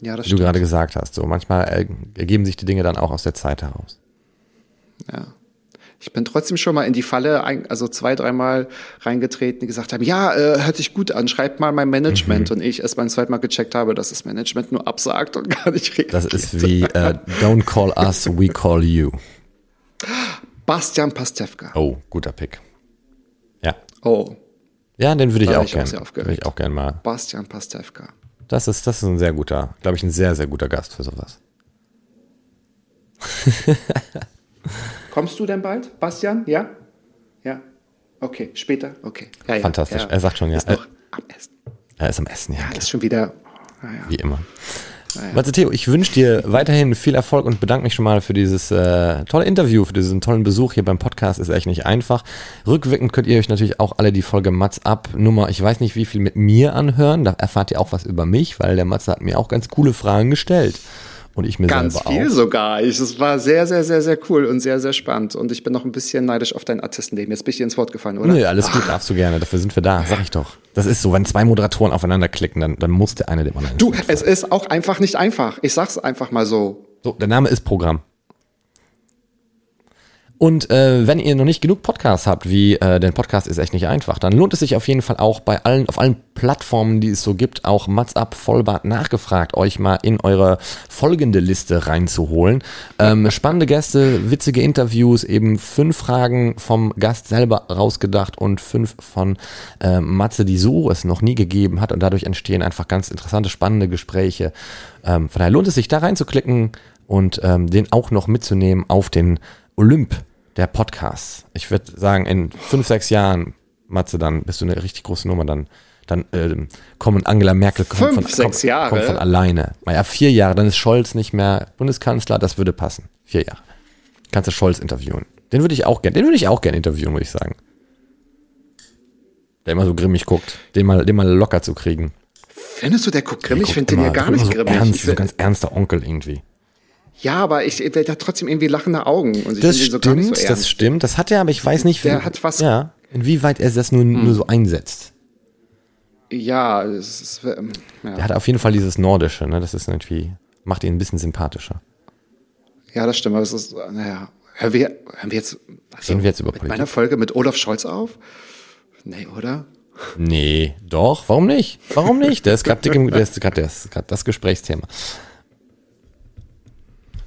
ja, das
Wie du
stimmt.
gerade gesagt hast. So, manchmal äh, ergeben sich die Dinge dann auch aus der Zeit heraus.
Ja. Ich bin trotzdem schon mal in die Falle, also zwei, dreimal reingetreten, die gesagt haben, ja, äh, hört sich gut an, schreibt mal mein Management.
Mhm.
Und ich erst beim zweiten Mal gecheckt habe, dass das Management nur absagt und gar nicht reagiert.
Das ist wie äh, Don't call us, we call you.
Bastian Pastewka.
Oh, guter Pick. Ja.
Oh,
Ja, den würde ich auch
ich auch
gerne. Würde ich auch gerne mal.
Bastian Pastewka.
Das ist, das ist ein sehr guter, glaube ich, ein sehr, sehr guter Gast für sowas.
Kommst du denn bald, Bastian? Ja? Ja. Okay, später? Okay. Ja,
Fantastisch.
Ja.
Er sagt schon, ja.
Ist noch am Essen.
Er ist am Essen, ja.
Ja, ist schon wieder. Naja.
Wie immer. Matze Theo, ich wünsche dir weiterhin viel Erfolg und bedanke mich schon mal für dieses äh, tolle Interview, für diesen tollen Besuch hier beim Podcast. Ist echt nicht einfach. Rückwirkend könnt ihr euch natürlich auch alle die Folge Mats ab Nummer, ich weiß nicht wie viel mit mir anhören. Da erfahrt ihr auch was über mich, weil der Matze hat mir auch ganz coole Fragen gestellt. Und ich mir
Ganz
selber
viel
auch.
sogar. Ich, es war sehr, sehr, sehr, sehr cool und sehr, sehr spannend. Und ich bin noch ein bisschen neidisch auf dein Artistenleben. Jetzt bin ich dir ins Wort gefallen, oder?
Nö, alles gut, darfst du gerne. Dafür sind wir da, sag ich doch. Das ist so, wenn zwei Moderatoren aufeinander klicken, dann, dann muss der eine dem anderen.
Du, es ist auch einfach nicht einfach. Ich sag's einfach mal so.
So, der Name ist Programm. Und äh, wenn ihr noch nicht genug Podcasts habt, wie äh, denn Podcast ist echt nicht einfach, dann lohnt es sich auf jeden Fall auch bei allen, auf allen Plattformen, die es so gibt, auch Mats ab Vollbart nachgefragt, euch mal in eure folgende Liste reinzuholen. Ähm, spannende Gäste, witzige Interviews, eben fünf Fragen vom Gast selber rausgedacht und fünf von äh, Matze, die so es noch nie gegeben hat. Und dadurch entstehen einfach ganz interessante, spannende Gespräche. Ähm, von daher lohnt es sich, da reinzuklicken und ähm, den auch noch mitzunehmen auf den Olymp der Podcasts. Ich würde sagen, in fünf, sechs Jahren, Matze, dann bist du eine richtig große Nummer, dann, dann ähm, kommen Angela Merkel kommt
Fünf,
von,
sechs
kommt,
Jahre?
kommt von alleine. Naja, vier Jahre, dann ist Scholz nicht mehr Bundeskanzler, das würde passen. Vier Jahre. Kannst du Scholz interviewen. Den würde ich auch gerne, den würde ich auch gerne interviewen, muss ich sagen. Der immer so grimmig guckt. Den mal, den mal locker zu kriegen.
Findest du, der guckt grimmig? Ich finde den ja gar nicht grimmig.
Ernst,
Ich
so
find-
ganz ernster Onkel irgendwie.
Ja, aber ich, der hat trotzdem irgendwie lachende Augen. Und ich
Das
ihn so gar nicht
stimmt,
so
das stimmt. Das hat er, aber ich weiß nicht,
Der
wie-
hat was- Hm.
Ja, inwieweit er das nur, nur so einsetzt.
Ja, es ist, ähm, ja.
Er hat auf jeden Fall dieses Nordische, ne? Das ist irgendwie, macht ihn ein bisschen sympathischer.
ja, das stimmt. Aber es ist, naja, hören wir, hören wir jetzt, also,
Reden wir jetzt über
mit
Politik?
meiner Folge mit Olaf Scholz auf? Nee, oder?
Nee, doch, warum nicht? Warum nicht? Der ist gerade das, grad das Gesprächsthema.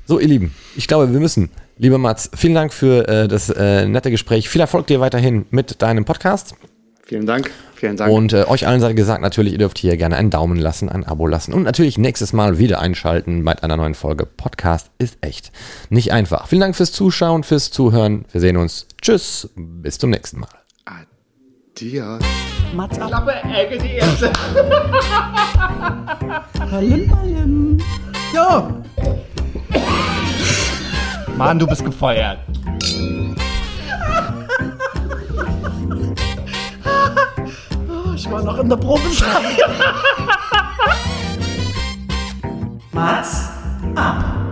So, ihr Lieben, ich glaube, wir müssen. Lieber Mats, vielen Dank für äh, das äh, nette Gespräch. Viel Erfolg dir weiterhin mit deinem Podcast.
Vielen Dank. Vielen Dank.
Und äh, euch allen sei gesagt, natürlich, ihr dürft hier gerne einen Daumen lassen, ein Abo lassen und natürlich nächstes Mal wieder einschalten bei einer neuen Folge. Podcast ist echt nicht einfach. Vielen Dank fürs Zuschauen, fürs Zuhören. Wir sehen uns. Tschüss, bis zum nächsten Mal.
Dir.
Mats ab.
Klappe, Ecke, die erste.
Palim, palim. So,
Mann, du bist gefeuert.
ich war noch in der Probezeit. Mats ab.